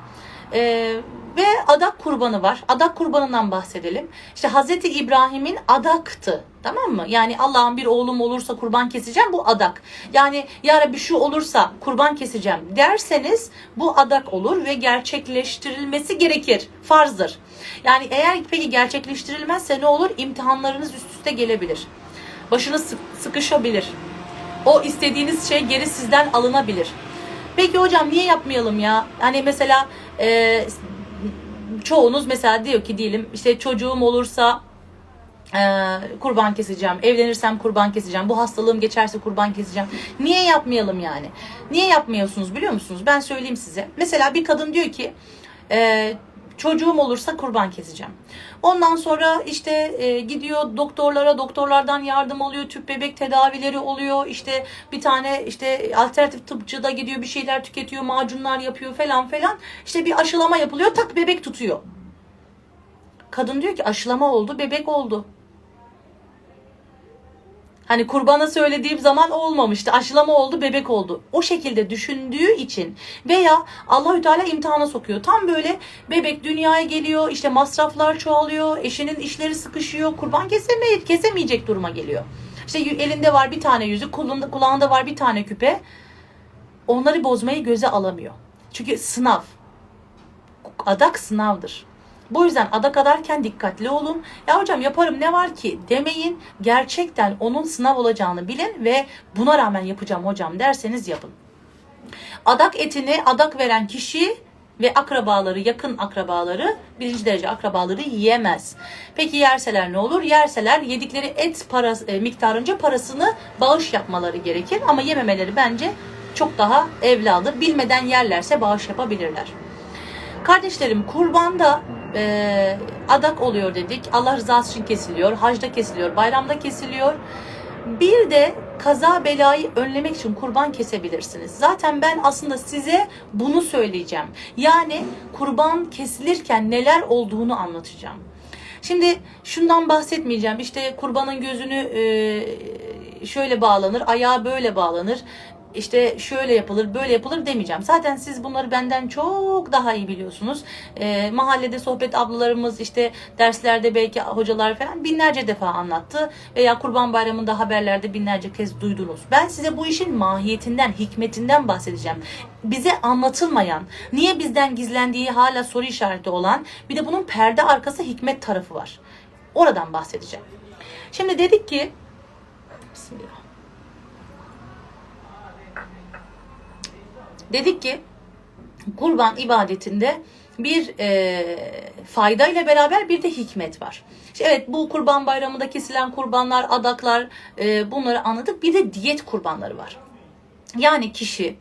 Ee, ve adak kurbanı var. Adak kurbanından bahsedelim. İşte Hazreti İbrahim'in adaktı. Tamam mı? Yani Allah'ın bir oğlum olursa kurban keseceğim bu adak. Yani ya Rabbi şu olursa kurban keseceğim derseniz bu adak olur ve gerçekleştirilmesi gerekir. Farzdır. Yani eğer peki gerçekleştirilmezse ne olur? İmtihanlarınız üst üste gelebilir. Başınız sık- sıkışabilir. O istediğiniz şey geri sizden alınabilir. Peki hocam niye yapmayalım ya? Hani mesela e, çoğunuz mesela diyor ki diyelim işte çocuğum olursa e, kurban keseceğim. Evlenirsem kurban keseceğim. Bu hastalığım geçerse kurban keseceğim. Niye yapmayalım yani? Niye yapmıyorsunuz biliyor musunuz? Ben söyleyeyim size. Mesela bir kadın diyor ki e, çocuğum olursa kurban keseceğim. Ondan sonra işte e, gidiyor doktorlara, doktorlardan yardım alıyor, tüp bebek tedavileri oluyor. İşte bir tane işte alternatif tıpçı da gidiyor bir şeyler tüketiyor, macunlar yapıyor falan falan. İşte bir aşılama yapılıyor, tak bebek tutuyor. Kadın diyor ki aşılama oldu, bebek oldu. Hani kurbana söylediğim zaman olmamıştı. Aşılama oldu, bebek oldu. O şekilde düşündüğü için veya Allahü Teala imtihana sokuyor. Tam böyle bebek dünyaya geliyor, işte masraflar çoğalıyor, eşinin işleri sıkışıyor, kurban keseme kesemeyecek duruma geliyor. İşte elinde var bir tane yüzük, kulağında, kulağında var bir tane küpe. Onları bozmayı göze alamıyor. Çünkü sınav. Adak sınavdır. Bu yüzden adak adarken dikkatli olun. Ya hocam yaparım ne var ki demeyin. Gerçekten onun sınav olacağını bilin ve buna rağmen yapacağım hocam derseniz yapın. Adak etini adak veren kişi ve akrabaları, yakın akrabaları, birinci derece akrabaları yiyemez. Peki yerseler ne olur? Yerseler yedikleri et parası, e, miktarınca parasını bağış yapmaları gerekir. Ama yememeleri bence çok daha evladır. Bilmeden yerlerse bağış yapabilirler. Kardeşlerim kurbanda e, adak oluyor dedik. Allah rızası için kesiliyor. Hacda kesiliyor. Bayramda kesiliyor. Bir de kaza belayı önlemek için kurban kesebilirsiniz. Zaten ben aslında size bunu söyleyeceğim. Yani kurban kesilirken neler olduğunu anlatacağım. Şimdi şundan bahsetmeyeceğim. İşte kurbanın gözünü e, şöyle bağlanır, ayağı böyle bağlanır. İşte şöyle yapılır, böyle yapılır demeyeceğim. Zaten siz bunları benden çok daha iyi biliyorsunuz. E, mahallede sohbet ablalarımız, işte derslerde belki hocalar falan binlerce defa anlattı. Veya Kurban Bayramı'nda haberlerde binlerce kez duydunuz. Ben size bu işin mahiyetinden, hikmetinden bahsedeceğim. Bize anlatılmayan, niye bizden gizlendiği hala soru işareti olan, bir de bunun perde arkası hikmet tarafı var. Oradan bahsedeceğim. Şimdi dedik ki Bismillah. Dedik ki kurban ibadetinde bir e, fayda ile beraber bir de hikmet var. İşte evet bu kurban bayramında kesilen kurbanlar, adaklar e, bunları anladık. Bir de diyet kurbanları var. Yani kişi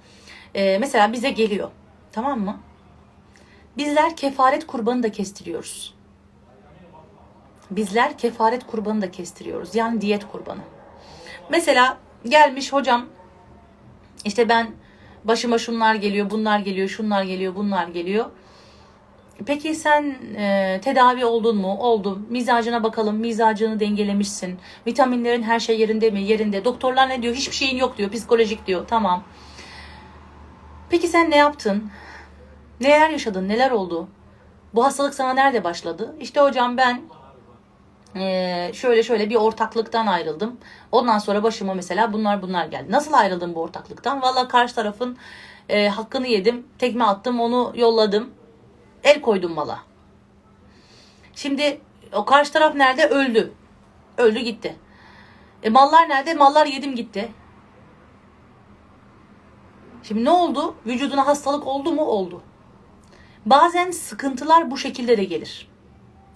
e, mesela bize geliyor tamam mı? Bizler kefaret kurbanı da kestiriyoruz. Bizler kefaret kurbanı da kestiriyoruz. Yani diyet kurbanı. Mesela gelmiş hocam işte ben başıma şunlar geliyor, bunlar geliyor, şunlar geliyor, bunlar geliyor. Peki sen e, tedavi oldun mu? Oldum. Mizacına bakalım. Mizacını dengelemişsin. Vitaminlerin her şey yerinde mi? Yerinde. Doktorlar ne diyor? Hiçbir şeyin yok diyor. Psikolojik diyor. Tamam. Peki sen ne yaptın? Neler yaşadın? Neler oldu? Bu hastalık sana nerede başladı? İşte hocam ben ee, şöyle şöyle bir ortaklıktan ayrıldım. Ondan sonra başıma mesela bunlar bunlar geldi. Nasıl ayrıldım bu ortaklıktan? Valla karşı tarafın e, hakkını yedim. Tekme attım onu yolladım. El koydum mala. Şimdi o karşı taraf nerede? Öldü. Öldü gitti. E, mallar nerede? Mallar yedim gitti. Şimdi ne oldu? Vücuduna hastalık oldu mu? Oldu. Bazen sıkıntılar bu şekilde de gelir.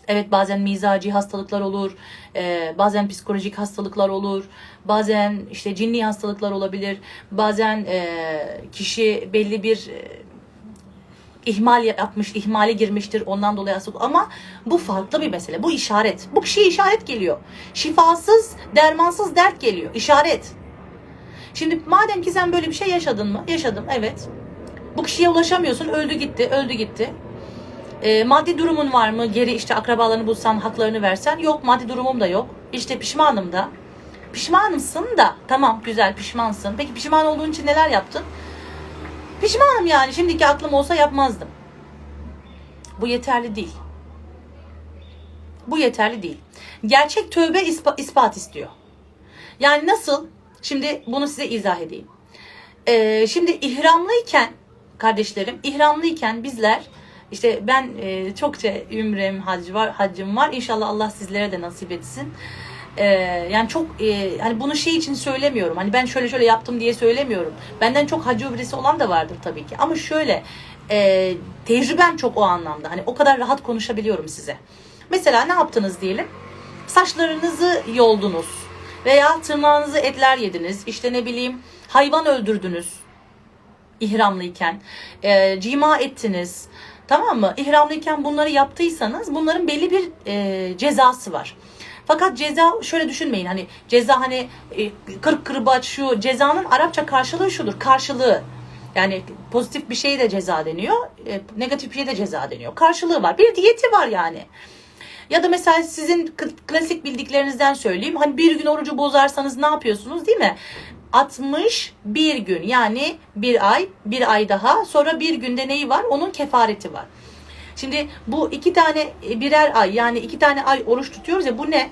Evet bazen mizaci hastalıklar olur, e, bazen psikolojik hastalıklar olur, bazen işte cinni hastalıklar olabilir, bazen e, kişi belli bir e, ihmal yapmış, ihmale girmiştir ondan dolayı hastalık. Ama bu farklı bir mesele, bu işaret. Bu kişiye işaret geliyor. Şifasız, dermansız dert geliyor, işaret. Şimdi madem ki sen böyle bir şey yaşadın mı? Yaşadım, evet. Bu kişiye ulaşamıyorsun, öldü gitti, öldü gitti. E, maddi durumun var mı? Geri işte akrabalarını bulsan, haklarını versen. Yok maddi durumum da yok. İşte pişmanım da. Pişmanımsın da. Tamam güzel pişmansın. Peki pişman olduğun için neler yaptın? Pişmanım yani. Şimdiki aklım olsa yapmazdım. Bu yeterli değil. Bu yeterli değil. Gerçek tövbe ispa- ispat istiyor. Yani nasıl? Şimdi bunu size izah edeyim. Ee, şimdi ihramlıyken kardeşlerim, ihramlıyken bizler işte ben e, çokça ümrem haccı var, haccım var. İnşallah Allah sizlere de nasip etsin. Ee, yani çok e, hani bunu şey için söylemiyorum. Hani ben şöyle şöyle yaptım diye söylemiyorum. Benden çok hacı öbresi olan da vardır tabii ki. Ama şöyle e, tecrübem çok o anlamda. Hani o kadar rahat konuşabiliyorum size. Mesela ne yaptınız diyelim? Saçlarınızı yoldunuz veya tırnağınızı etler yediniz. İşte ne bileyim hayvan öldürdünüz ihramlıyken. E, cima ettiniz. Tamam mı? İhramlıyken bunları yaptıysanız bunların belli bir e, cezası var. Fakat ceza şöyle düşünmeyin hani ceza hani e, kırk kırbaç şu cezanın Arapça karşılığı şudur. Karşılığı yani pozitif bir şeye de ceza deniyor. e, negatif bir şeye de ceza deniyor. Karşılığı var. Bir diyeti var yani. Ya da mesela sizin klasik bildiklerinizden söyleyeyim. Hani bir gün orucu bozarsanız ne yapıyorsunuz değil mi? 61 gün yani bir ay, bir ay daha. Sonra bir günde neyi var? Onun kefareti var. Şimdi bu iki tane e, birer ay yani iki tane ay oruç tutuyoruz ya bu ne?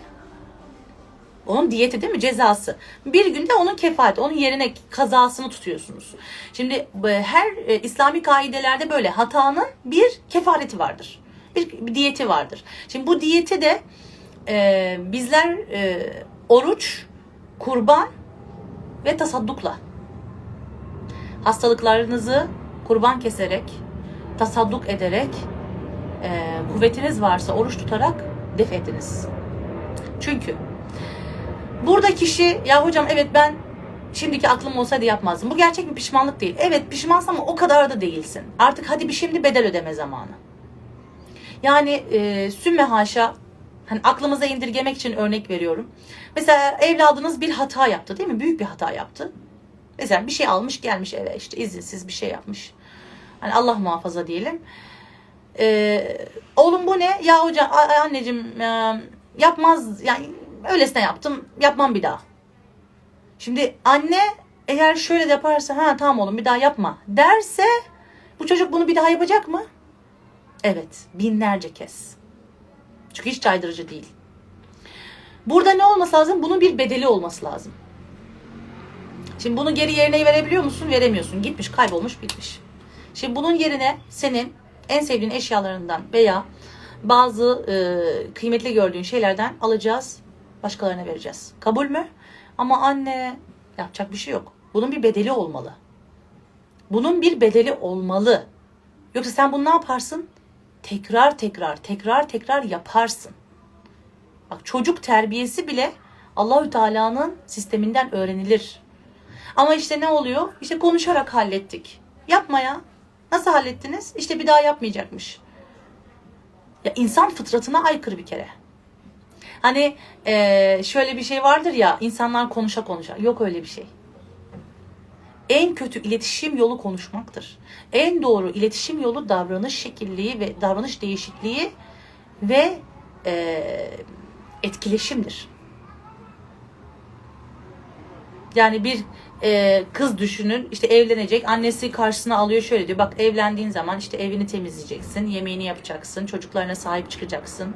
Onun diyeti değil mi? Cezası. Bir günde onun kefareti, onun yerine kazasını tutuyorsunuz. Şimdi e, her e, İslami kaidelerde böyle hatanın bir kefareti vardır. Bir, bir diyeti vardır. Şimdi bu diyeti de e, bizler e, oruç, kurban ve tasaddukla hastalıklarınızı kurban keserek, tasadduk ederek, e, kuvvetiniz varsa oruç tutarak def ediniz. Çünkü burada kişi ya hocam evet ben şimdiki aklım olsaydı yapmazdım. Bu gerçek bir pişmanlık değil. Evet pişmansın ama o kadar da değilsin. Artık hadi bir şimdi bedel ödeme zamanı. Yani e, sümme haşa hani aklımıza indirgemek için örnek veriyorum. Mesela evladınız bir hata yaptı değil mi? Büyük bir hata yaptı. Mesela bir şey almış gelmiş eve işte izinsiz bir şey yapmış. Hani Allah muhafaza diyelim. Ee, oğlum bu ne? Ya hocam anneciğim e, yapmaz yani öylesine yaptım yapmam bir daha. Şimdi anne eğer şöyle de yaparsa ha tamam oğlum bir daha yapma derse bu çocuk bunu bir daha yapacak mı? Evet binlerce kez. Çünkü hiç caydırıcı değil. Burada ne olması lazım? Bunun bir bedeli olması lazım. Şimdi bunu geri yerine verebiliyor musun? Veremiyorsun. Gitmiş, kaybolmuş, bitmiş. Şimdi bunun yerine senin en sevdiğin eşyalarından veya bazı e, kıymetli gördüğün şeylerden alacağız, başkalarına vereceğiz. Kabul mü? Ama anne yapacak bir şey yok. Bunun bir bedeli olmalı. Bunun bir bedeli olmalı. Yoksa sen bunu ne yaparsın? Tekrar tekrar, tekrar tekrar yaparsın. Bak çocuk terbiyesi bile Allahü Teala'nın sisteminden öğrenilir. Ama işte ne oluyor? İşte konuşarak hallettik. Yapma ya. Nasıl hallettiniz? İşte bir daha yapmayacakmış. Ya insan fıtratına aykırı bir kere. Hani eee, şöyle bir şey vardır ya insanlar konuşa konuşa. Yok öyle bir şey. En kötü iletişim yolu konuşmaktır. En doğru iletişim yolu davranış şekilliği ve davranış değişikliği ve eee, etkileşimdir. Yani bir e, kız düşünün işte evlenecek annesi karşısına alıyor şöyle diyor bak evlendiğin zaman işte evini temizleyeceksin yemeğini yapacaksın çocuklarına sahip çıkacaksın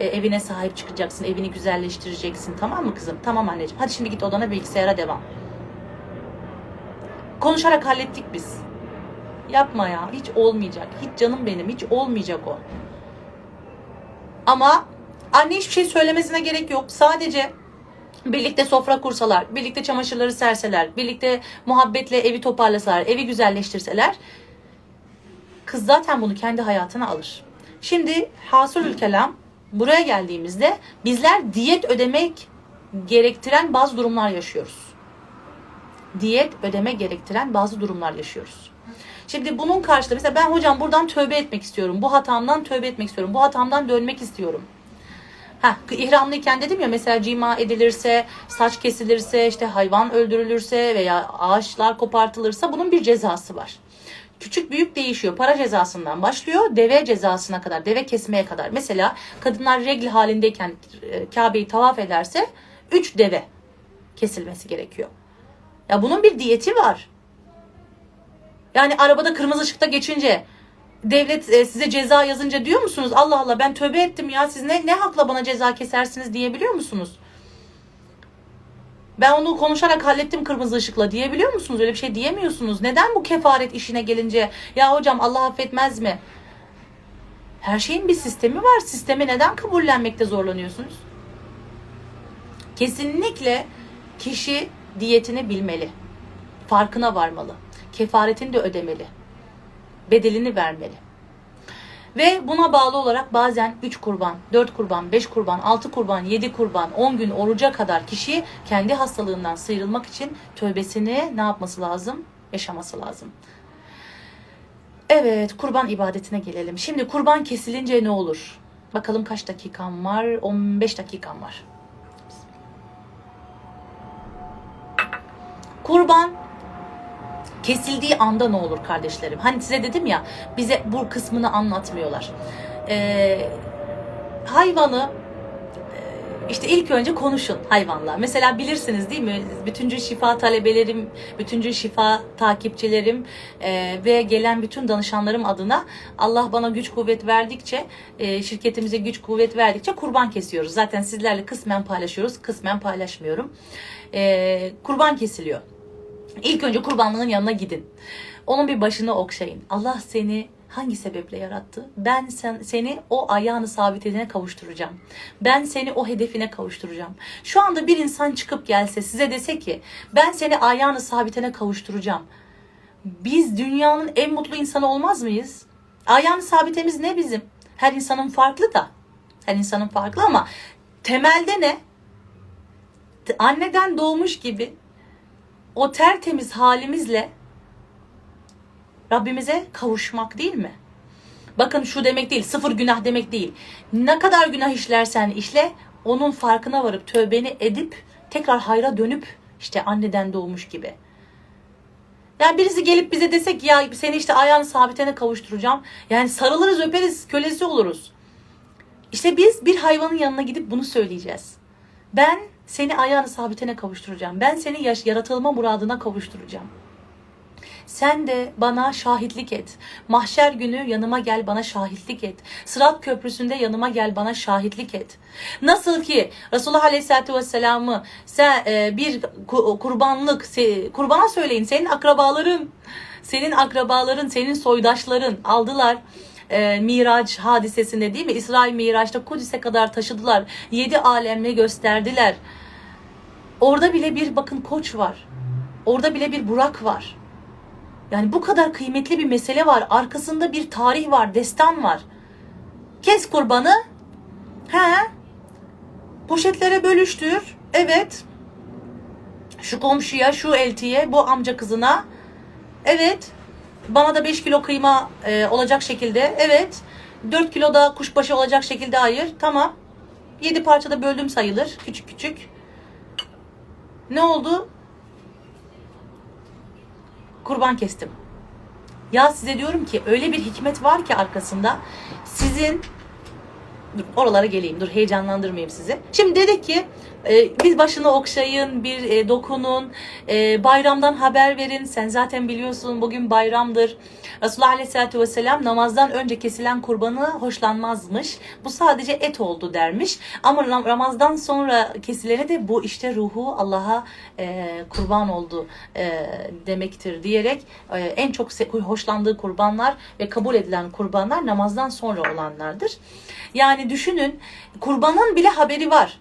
e, evine sahip çıkacaksın evini güzelleştireceksin tamam mı kızım tamam anneciğim hadi şimdi git odana bilgisayara devam konuşarak hallettik biz yapma ya hiç olmayacak hiç canım benim hiç olmayacak o ama anne hiçbir şey söylemesine gerek yok sadece Birlikte sofra kursalar, birlikte çamaşırları serseler, birlikte muhabbetle evi toparlasalar, evi güzelleştirseler kız zaten bunu kendi hayatına alır. Şimdi hasılül kelam buraya geldiğimizde bizler diyet ödemek gerektiren bazı durumlar yaşıyoruz. Diyet ödeme gerektiren bazı durumlar yaşıyoruz. Şimdi bunun karşılığı mesela ben hocam buradan tövbe etmek istiyorum. Bu hatamdan tövbe etmek istiyorum. Bu hatamdan dönmek istiyorum. Ha, ihramlıyken dedim ya mesela cima edilirse, saç kesilirse, işte hayvan öldürülürse veya ağaçlar kopartılırsa bunun bir cezası var. Küçük büyük değişiyor. Para cezasından başlıyor deve cezasına kadar, deve kesmeye kadar. Mesela kadınlar regl halindeyken e, Kabe'yi tavaf ederse 3 deve kesilmesi gerekiyor. Ya bunun bir diyeti var. Yani arabada kırmızı ışıkta geçince devlet e, size ceza yazınca diyor musunuz Allah Allah ben tövbe ettim ya siz ne, ne hakla bana ceza kesersiniz diyebiliyor musunuz? Ben onu konuşarak hallettim kırmızı ışıkla diyebiliyor musunuz? Öyle bir şey diyemiyorsunuz. Neden bu kefaret işine gelince ya hocam Allah affetmez mi? Her şeyin bir sistemi var. Sistemi neden kabullenmekte zorlanıyorsunuz? Kesinlikle kişi diyetini bilmeli. Farkına varmalı. Kefaretini de ödemeli. Bedelini vermeli. Ve buna bağlı olarak bazen 3 kurban, 4 kurban, 5 kurban, 6 kurban, 7 kurban, 10 gün oruca kadar kişi kendi hastalığından sıyrılmak için tövbesini ne yapması lazım? Yaşaması lazım. Evet, kurban ibadetine gelelim. Şimdi kurban kesilince ne olur? Bakalım kaç dakikam var? 15 dakikam var. Kurban kesildiği anda ne olur kardeşlerim? Hani size dedim ya bize bu kısmını anlatmıyorlar. Ee, hayvanı e, işte ilk önce konuşun hayvanla. Mesela bilirsiniz değil mi? Bütüncül şifa talebelerim, bütüncül şifa takipçilerim e, ve gelen bütün danışanlarım adına Allah bana güç kuvvet verdikçe, e, şirketimize güç kuvvet verdikçe kurban kesiyoruz. Zaten sizlerle kısmen paylaşıyoruz, kısmen paylaşmıyorum. E, kurban kesiliyor. İlk önce kurbanlığın yanına gidin. Onun bir başını okşayın. Allah seni hangi sebeple yarattı? Ben sen, seni o ayağını sabitine kavuşturacağım. Ben seni o hedefine kavuşturacağım. Şu anda bir insan çıkıp gelse size dese ki ben seni ayağını sabitine kavuşturacağım. Biz dünyanın en mutlu insanı olmaz mıyız? Ayağını sabitemiz ne bizim? Her insanın farklı da. Her insanın farklı ama temelde ne? Anneden doğmuş gibi o tertemiz halimizle Rabbimize kavuşmak değil mi? Bakın şu demek değil, sıfır günah demek değil. Ne kadar günah işlersen işle, onun farkına varıp tövbeni edip tekrar hayra dönüp işte anneden doğmuş gibi. Yani birisi gelip bize desek ya seni işte ayağını sabitene kavuşturacağım. Yani sarılırız öperiz kölesi oluruz. İşte biz bir hayvanın yanına gidip bunu söyleyeceğiz. Ben seni ayağını sabitene kavuşturacağım. Ben seni yaş yaratılma muradına kavuşturacağım. Sen de bana şahitlik et. Mahşer günü yanıma gel bana şahitlik et. Sırat köprüsünde yanıma gel bana şahitlik et. Nasıl ki Resulullah Aleyhisselatü Vesselam'ı sen e, bir ku- kurbanlık kurbana söyleyin senin akrabaların senin akrabaların senin soydaşların aldılar e, Miraç hadisesinde değil mi? İsrail Miraç'ta Kudüs'e kadar taşıdılar. Yedi alemle gösterdiler. Orada bile bir bakın koç var. Orada bile bir Burak var. Yani bu kadar kıymetli bir mesele var. Arkasında bir tarih var, destan var. Kes kurbanı. He. Poşetlere bölüştür. Evet. Şu komşuya, şu eltiye, bu amca kızına. Evet. Bana da 5 kilo kıyma e, olacak şekilde. Evet. 4 kilo da kuşbaşı olacak şekilde ayır. Tamam. 7 parçada böldüm sayılır. Küçük küçük. Ne oldu? Kurban kestim. Ya size diyorum ki öyle bir hikmet var ki arkasında sizin dur oralara geleyim dur heyecanlandırmayayım sizi. Şimdi dedik ki bir başını okşayın, bir e, dokunun, e, bayramdan haber verin. Sen zaten biliyorsun bugün bayramdır. Resulullah Aleyhisselatü Vesselam namazdan önce kesilen kurbanı hoşlanmazmış. Bu sadece et oldu dermiş. Ama Ram- Ramazan sonra kesilene de bu işte ruhu Allah'a e, kurban oldu e, demektir diyerek en çok hoşlandığı kurbanlar ve kabul edilen kurbanlar namazdan sonra olanlardır. Yani düşünün kurbanın bile haberi var.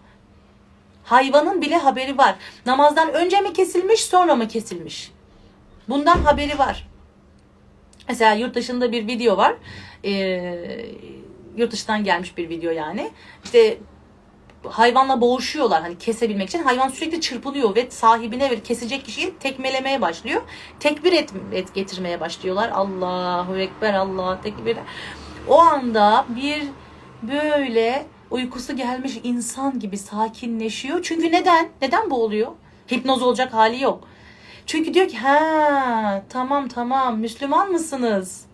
Hayvanın bile haberi var. Namazdan önce mi kesilmiş sonra mı kesilmiş? Bundan haberi var. Mesela yurt dışında bir video var. Ee, yurt dışından gelmiş bir video yani. İşte hayvanla boğuşuyorlar hani kesebilmek için. Hayvan sürekli çırpılıyor ve sahibine ve kesecek kişiyi tekmelemeye başlıyor. Tekbir et, et getirmeye başlıyorlar. Allahu Ekber Allah tekbir. O anda bir böyle uykusu gelmiş insan gibi sakinleşiyor. Çünkü neden? Neden bu oluyor? Hipnoz olacak hali yok. Çünkü diyor ki ha tamam tamam Müslüman mısınız?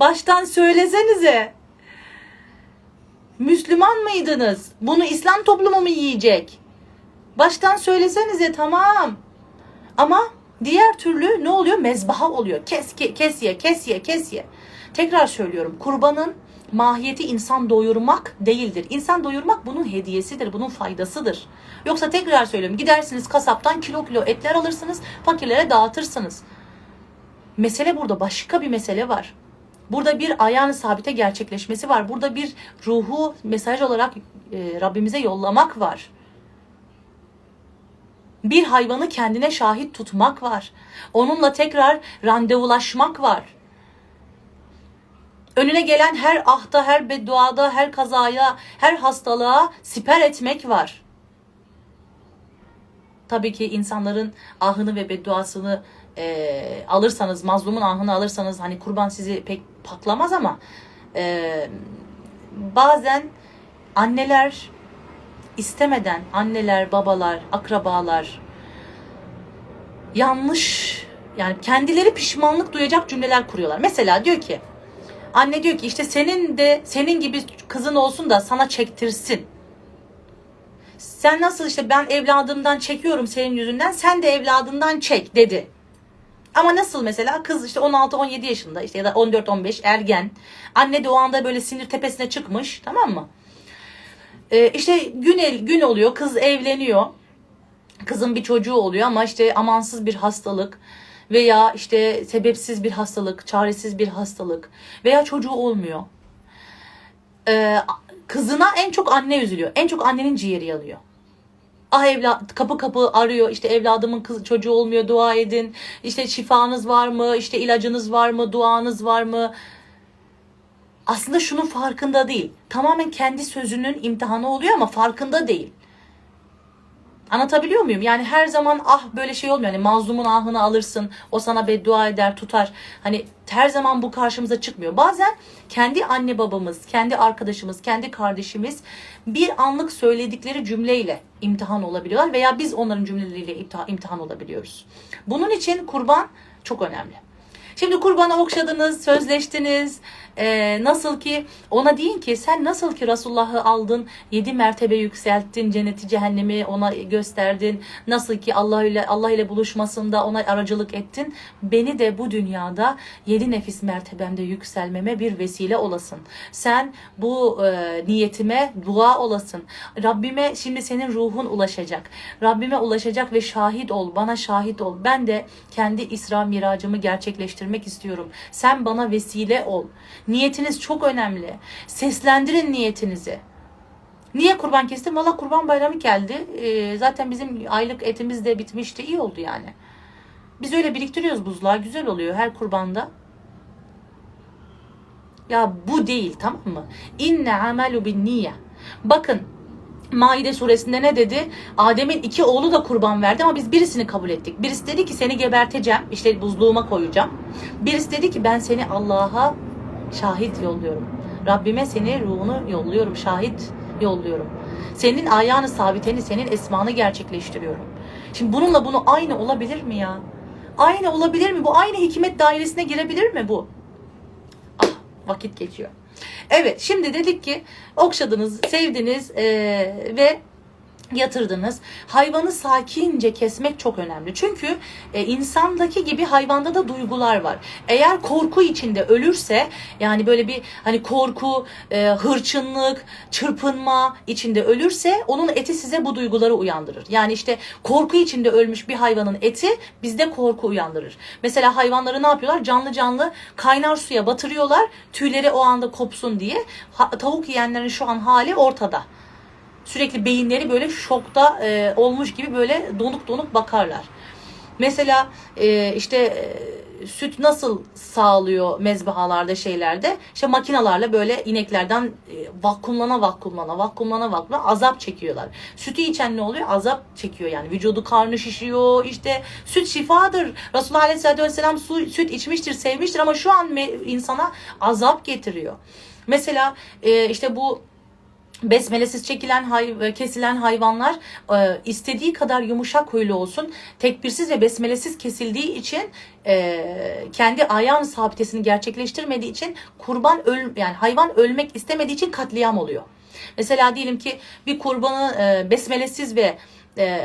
Baştan söylesenize. Müslüman mıydınız? Bunu İslam toplumu mu yiyecek? Baştan söylesenize tamam. Ama diğer türlü ne oluyor? Mezbaha oluyor. Kes, ke- kes ye. Tekrar söylüyorum. Kurbanın mahiyeti insan doyurmak değildir. İnsan doyurmak bunun hediyesidir, bunun faydasıdır. Yoksa tekrar söylüyorum. Gidersiniz kasaptan kilo kilo etler alırsınız, fakirlere dağıtırsınız. Mesele burada başka bir mesele var. Burada bir ayağın sabite gerçekleşmesi var. Burada bir ruhu mesaj olarak e, Rabbimize yollamak var. Bir hayvanı kendine şahit tutmak var. Onunla tekrar randevulaşmak var. Önüne gelen her ahta, her bedduada, her kazaya, her hastalığa siper etmek var. Tabii ki insanların ahını ve bedduasını e, alırsanız, mazlumun ahını alırsanız hani kurban sizi pek patlamaz ama e, bazen anneler istemeden anneler, babalar, akrabalar yanlış yani kendileri pişmanlık duyacak cümleler kuruyorlar. Mesela diyor ki anne diyor ki işte senin de senin gibi kızın olsun da sana çektirsin. Sen nasıl işte ben evladımdan çekiyorum senin yüzünden sen de evladından çek dedi. Ama nasıl mesela kız işte 16-17 yaşında işte ya da 14-15 ergen. Anne de o anda böyle sinir tepesine çıkmış tamam mı? Ee, işte gün, el, gün oluyor kız evleniyor. Kızın bir çocuğu oluyor ama işte amansız bir hastalık veya işte sebepsiz bir hastalık, çaresiz bir hastalık veya çocuğu olmuyor. Ee, kızına en çok anne üzülüyor. En çok annenin ciğeri yanıyor. Ah evlat kapı kapı arıyor işte evladımın kız çocuğu olmuyor dua edin. İşte şifanız var mı? İşte ilacınız var mı? Duanız var mı? Aslında şunun farkında değil. Tamamen kendi sözünün imtihanı oluyor ama farkında değil. Anlatabiliyor muyum? Yani her zaman ah böyle şey olmuyor. Hani mazlumun ahını alırsın. O sana beddua eder, tutar. Hani her zaman bu karşımıza çıkmıyor. Bazen kendi anne babamız, kendi arkadaşımız, kendi kardeşimiz bir anlık söyledikleri cümleyle imtihan olabiliyorlar veya biz onların cümleleriyle imtihan, olabiliyoruz. Bunun için kurban çok önemli. Şimdi kurbanı okşadınız, sözleştiniz. Ee, nasıl ki ona deyin ki sen nasıl ki Resulullah'ı aldın, yedi mertebe yükselttin, cenneti cehennemi ona gösterdin. Nasıl ki Allah ile Allah ile buluşmasında ona aracılık ettin. Beni de bu dünyada yedi nefis mertebemde yükselmeme bir vesile olasın. Sen bu e, niyetime dua olasın. Rabbime şimdi senin ruhun ulaşacak. Rabbime ulaşacak ve şahit ol, bana şahit ol. Ben de kendi İsra miracımı gerçekleştirmek istiyorum. Sen bana vesile ol. Niyetiniz çok önemli. Seslendirin niyetinizi. Niye kurban kestim? Valla kurban bayramı geldi. Ee, zaten bizim aylık etimiz de bitmişti. İyi oldu yani. Biz öyle biriktiriyoruz buzluğa. Güzel oluyor her kurbanda. Ya bu değil tamam mı? İnne amelu bin niye. Bakın Maide suresinde ne dedi? Adem'in iki oğlu da kurban verdi ama biz birisini kabul ettik. Birisi dedi ki seni geberteceğim, işte buzluğuma koyacağım. Birisi dedi ki ben seni Allah'a şahit yolluyorum. Rabbime seni ruhunu yolluyorum, şahit yolluyorum. Senin ayağını sabiteni, senin esmanı gerçekleştiriyorum. Şimdi bununla bunu aynı olabilir mi ya? Aynı olabilir mi? Bu aynı hikmet dairesine girebilir mi bu? Ah vakit geçiyor. Evet şimdi dedik ki okşadınız, sevdiniz ee, ve yatırdınız. Hayvanı sakince kesmek çok önemli. Çünkü e, insandaki gibi hayvanda da duygular var. Eğer korku içinde ölürse yani böyle bir hani korku, e, hırçınlık, çırpınma içinde ölürse onun eti size bu duyguları uyandırır. Yani işte korku içinde ölmüş bir hayvanın eti bizde korku uyandırır. Mesela hayvanları ne yapıyorlar? Canlı canlı kaynar suya batırıyorlar. Tüyleri o anda kopsun diye. Ha, tavuk yiyenlerin şu an hali ortada sürekli beyinleri böyle şokta e, olmuş gibi böyle donuk donuk bakarlar. Mesela e, işte e, süt nasıl sağlıyor mezbahalarda şeylerde işte makinalarla böyle ineklerden e, vakumlana vakumlana vakumlana vakumlana azap çekiyorlar. Sütü içen ne oluyor? Azap çekiyor yani vücudu karnı şişiyor işte süt şifadır. Resulullah Aleyhisselatü Vesselam su, süt içmiştir sevmiştir ama şu an me, insana azap getiriyor. Mesela e, işte bu besmelesiz çekilen hay, kesilen hayvanlar e, istediği kadar yumuşak huylu olsun tekbirsiz ve besmelesiz kesildiği için e, kendi ayağın sabitesini gerçekleştirmediği için kurban öl yani hayvan ölmek istemediği için katliam oluyor. Mesela diyelim ki bir kurbanı e, besmelesiz ve e,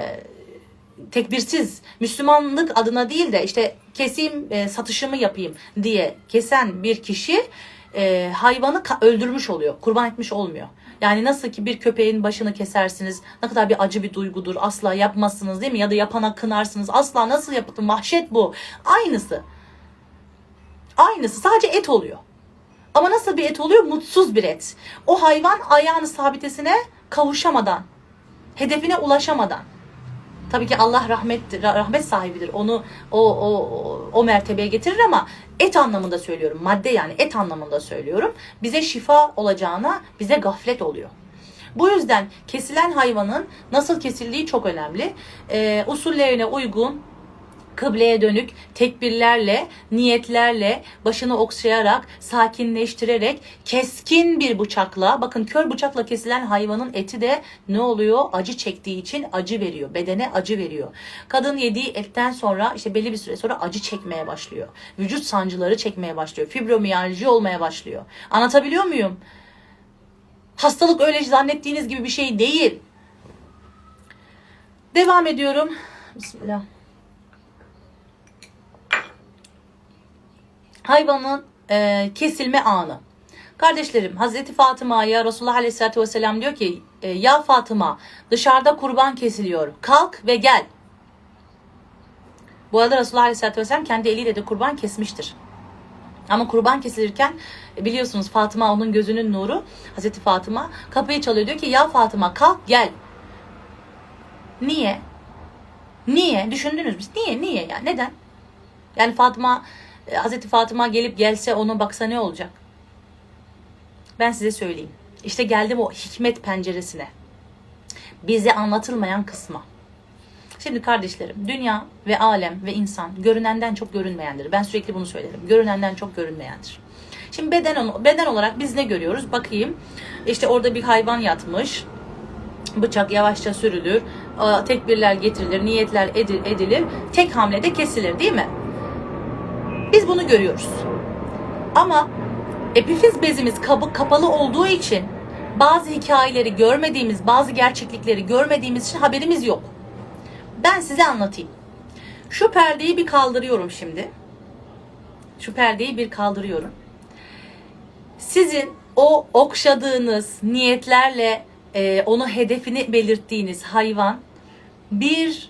tekbirsiz Müslümanlık adına değil de işte keseyim e, satışımı yapayım diye kesen bir kişi e, hayvanı öldürmüş oluyor. Kurban etmiş olmuyor. Yani nasıl ki bir köpeğin başını kesersiniz ne kadar bir acı bir duygudur asla yapmazsınız değil mi? Ya da yapana kınarsınız asla nasıl yapılır vahşet bu. Aynısı. Aynısı sadece et oluyor. Ama nasıl bir et oluyor? Mutsuz bir et. O hayvan ayağını sabitesine kavuşamadan, hedefine ulaşamadan. Tabii ki Allah rahmet rahmet sahibidir. Onu o o o, mertebeye getirir ama et anlamında söylüyorum. Madde yani et anlamında söylüyorum. Bize şifa olacağına bize gaflet oluyor. Bu yüzden kesilen hayvanın nasıl kesildiği çok önemli. Ee, usullerine uygun kıbleye dönük tekbirlerle, niyetlerle, başını okşayarak, sakinleştirerek, keskin bir bıçakla, bakın kör bıçakla kesilen hayvanın eti de ne oluyor? Acı çektiği için acı veriyor. Bedene acı veriyor. Kadın yediği etten sonra işte belli bir süre sonra acı çekmeye başlıyor. Vücut sancıları çekmeye başlıyor. Fibromiyalji olmaya başlıyor. Anlatabiliyor muyum? Hastalık öyle zannettiğiniz gibi bir şey değil. Devam ediyorum. Bismillah. Hayvanın e, kesilme anı. Kardeşlerim Hazreti Fatıma'ya Resulullah Aleyhisselatü Vesselam diyor ki e, ya Fatıma dışarıda kurban kesiliyor kalk ve gel. Bu arada Resulullah Aleyhisselatü Vesselam kendi eliyle de kurban kesmiştir. Ama kurban kesilirken e, biliyorsunuz Fatıma onun gözünün nuru. Hazreti Fatıma kapıyı çalıyor diyor ki ya Fatıma kalk gel. Niye? Niye? Düşündünüz mü? Niye? Niye? Yani neden? Yani Fatıma Hazreti Fatıma gelip gelse ona baksa ne olacak? Ben size söyleyeyim. İşte geldim o hikmet penceresine. Bize anlatılmayan kısma. Şimdi kardeşlerim, dünya ve alem ve insan görünenden çok görünmeyendir. Ben sürekli bunu söylerim. Görünenden çok görünmeyendir. Şimdi beden beden olarak biz ne görüyoruz? Bakayım. İşte orada bir hayvan yatmış. Bıçak yavaşça sürülür. Tekbirler getirilir, niyetler edilir. Tek hamlede kesilir değil mi? Biz bunu görüyoruz. Ama epifiz bezimiz kabuk kapalı olduğu için bazı hikayeleri görmediğimiz, bazı gerçeklikleri görmediğimiz için haberimiz yok. Ben size anlatayım. Şu perdeyi bir kaldırıyorum şimdi. Şu perdeyi bir kaldırıyorum. Sizin o okşadığınız niyetlerle e, onu hedefini belirttiğiniz hayvan bir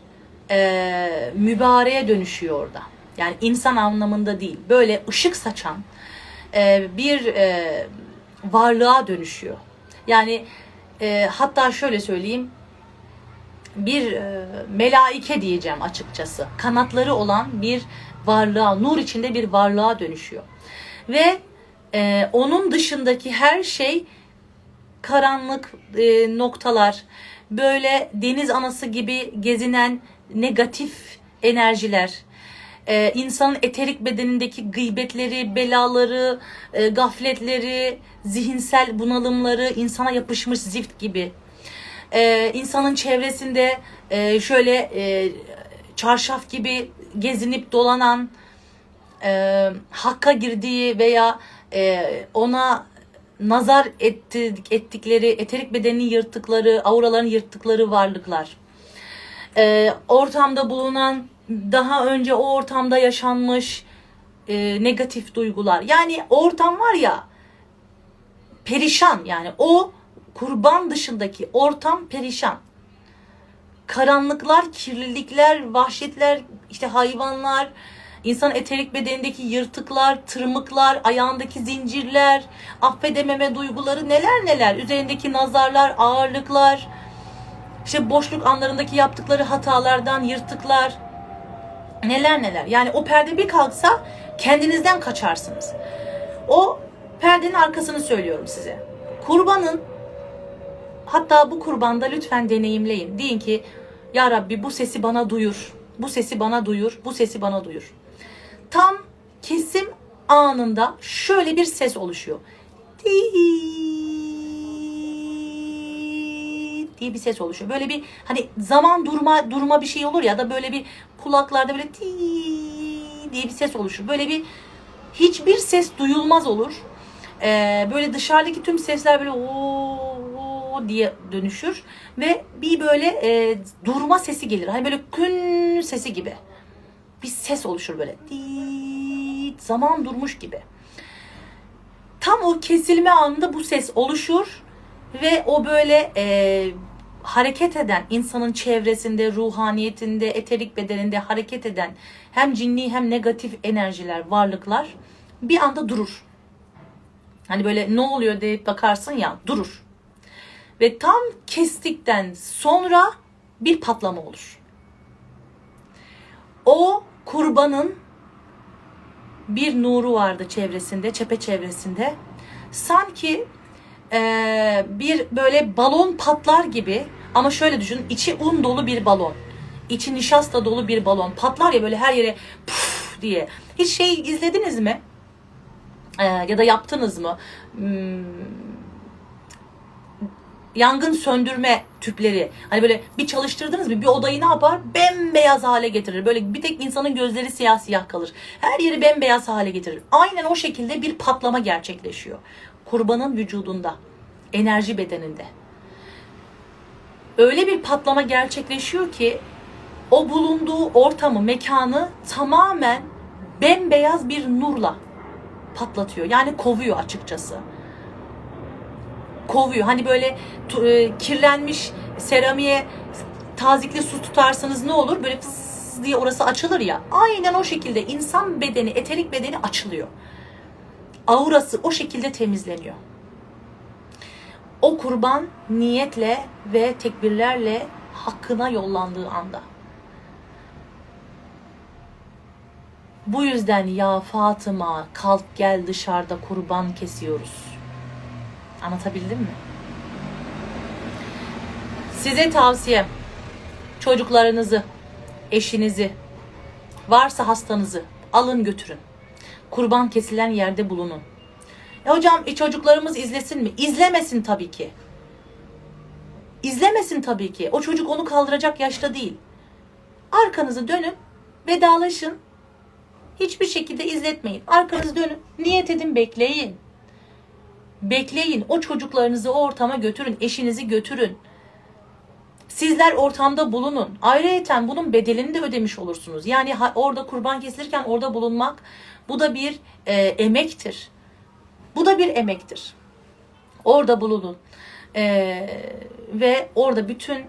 e, mübareğe dönüşüyor orada. Yani insan anlamında değil. Böyle ışık saçan e, bir e, varlığa dönüşüyor. Yani e, hatta şöyle söyleyeyim bir e, melaike diyeceğim açıkçası. Kanatları olan bir varlığa, nur içinde bir varlığa dönüşüyor. Ve e, onun dışındaki her şey karanlık e, noktalar, böyle deniz anası gibi gezinen negatif enerjiler, e, insanın eterik bedenindeki gıybetleri, belaları, e, gafletleri, zihinsel bunalımları, insana yapışmış zift gibi. E, insanın çevresinde e, şöyle e, çarşaf gibi gezinip dolanan, e, hakka girdiği veya e, ona nazar etti, ettikleri, eterik bedenini yırttıkları, auralarını yırttıkları varlıklar. E, ortamda bulunan daha önce o ortamda yaşanmış e, negatif duygular. Yani ortam var ya perişan yani o kurban dışındaki ortam perişan. Karanlıklar, kirlilikler, vahşetler, işte hayvanlar, insan eterik bedenindeki yırtıklar, tırmıklar, ayağındaki zincirler, affedememe duyguları neler neler, üzerindeki nazarlar, ağırlıklar, işte boşluk anlarındaki yaptıkları hatalardan yırtıklar, neler neler. Yani o perde bir kalksa kendinizden kaçarsınız. O perdenin arkasını söylüyorum size. Kurbanın hatta bu kurbanda lütfen deneyimleyin. Deyin ki ya Rabbi bu sesi bana duyur. Bu sesi bana duyur. Bu sesi bana duyur. Tam kesim anında şöyle bir ses oluşuyor. Diye bir ses oluşuyor. Böyle bir hani zaman durma durma bir şey olur ya da böyle bir kulaklarda böyle diye bir ses oluşur. Böyle bir hiçbir ses duyulmaz olur. Ee, böyle dışarıdaki tüm sesler böyle o diye dönüşür ve bir böyle e, durma sesi gelir. Hani böyle kün sesi gibi. bir ses oluşur böyle. Diit, zaman durmuş gibi. Tam o kesilme anında bu ses oluşur ve o böyle e, hareket eden insanın çevresinde, ruhaniyetinde, eterik bedeninde hareket eden hem cinni hem negatif enerjiler, varlıklar bir anda durur. Hani böyle ne oluyor deyip bakarsın ya durur. Ve tam kestikten sonra bir patlama olur. O kurbanın bir nuru vardı çevresinde, çepe çevresinde. Sanki eee, bir böyle balon patlar gibi ama şöyle düşünün içi un dolu bir balon. içi nişasta dolu bir balon. Patlar ya böyle her yere puf diye. Hiç şey izlediniz mi? Eee, ya da yaptınız mı? Hmm, yangın söndürme tüpleri. Hani böyle bir çalıştırdınız mı bir odayı ne yapar? Bembeyaz hale getirir. Böyle bir tek insanın gözleri siyah siyah kalır. Her yeri bembeyaz hale getirir. Aynen o şekilde bir patlama gerçekleşiyor. Kurbanın vücudunda, enerji bedeninde. Öyle bir patlama gerçekleşiyor ki o bulunduğu ortamı, mekanı tamamen bembeyaz bir nurla patlatıyor. Yani kovuyor açıkçası kovuyor. Hani böyle e, kirlenmiş seramiğe tazikli su tutarsanız ne olur? Böyle fıs diye orası açılır ya. Aynen o şekilde insan bedeni, eterik bedeni açılıyor. Aurası o şekilde temizleniyor. O kurban niyetle ve tekbirlerle hakkına yollandığı anda. Bu yüzden ya Fatıma kalk gel dışarıda kurban kesiyoruz. Anlatabildim mi? Size tavsiyem çocuklarınızı, eşinizi, varsa hastanızı alın götürün. Kurban kesilen yerde bulunun. Ya hocam e, çocuklarımız izlesin mi? İzlemesin tabii ki. İzlemesin tabii ki. O çocuk onu kaldıracak yaşta değil. Arkanızı dönün, vedalaşın. Hiçbir şekilde izletmeyin. Arkanızı dönün, niyet edin, bekleyin. Bekleyin. O çocuklarınızı o ortama götürün. Eşinizi götürün. Sizler ortamda bulunun. Ayrıyeten bunun bedelini de ödemiş olursunuz. Yani orada kurban kesilirken orada bulunmak bu da bir e, emektir. Bu da bir emektir. Orada bulunun. E, ve orada bütün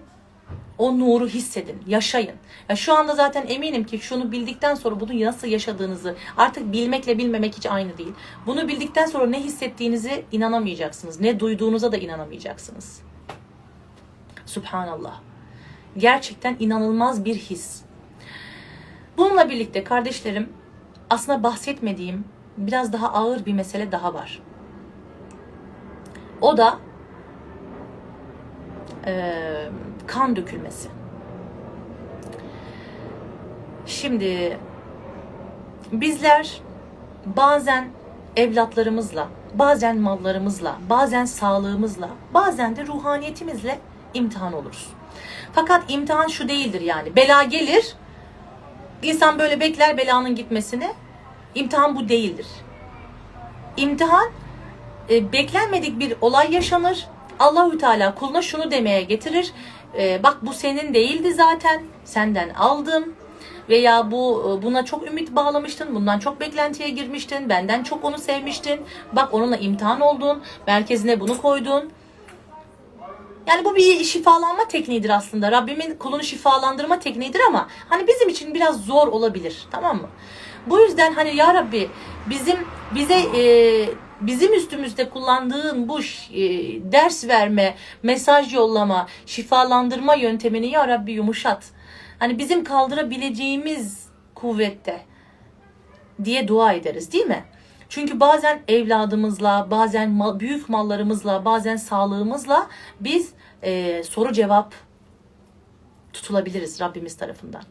o nuru hissedin, yaşayın. Ya şu anda zaten eminim ki şunu bildikten sonra bunu nasıl yaşadığınızı artık bilmekle bilmemek hiç aynı değil. Bunu bildikten sonra ne hissettiğinizi inanamayacaksınız. Ne duyduğunuza da inanamayacaksınız. Subhanallah. Gerçekten inanılmaz bir his. Bununla birlikte kardeşlerim aslında bahsetmediğim biraz daha ağır bir mesele daha var. O da eee, kan dökülmesi. Şimdi bizler bazen evlatlarımızla, bazen mallarımızla, bazen sağlığımızla, bazen de ruhaniyetimizle imtihan oluruz. Fakat imtihan şu değildir yani. Bela gelir, insan böyle bekler belanın gitmesini. İmtihan bu değildir. İmtihan e, beklenmedik bir olay yaşanır. Allahü Teala kuluna şunu demeye getirir. E, bak bu senin değildi zaten. Senden aldım. Veya bu e, buna çok ümit bağlamıştın. Bundan çok beklentiye girmiştin. Benden çok onu sevmiştin. Bak onunla imtihan oldun. Merkezine bunu koydun. Yani bu bir şifalanma tekniğidir aslında. Rabbimin kulunu şifalandırma tekniğidir ama hani bizim için biraz zor olabilir. Tamam mı? Bu yüzden hani ya Rabbi bizim bize e, bizim üstümüzde kullandığın bu e, ders verme, mesaj yollama, şifalandırma yöntemini ya Rabbi yumuşat. Hani bizim kaldırabileceğimiz kuvvette diye dua ederiz değil mi? Çünkü bazen evladımızla, bazen ma- büyük mallarımızla, bazen sağlığımızla biz e, soru cevap tutulabiliriz Rabbimiz tarafından.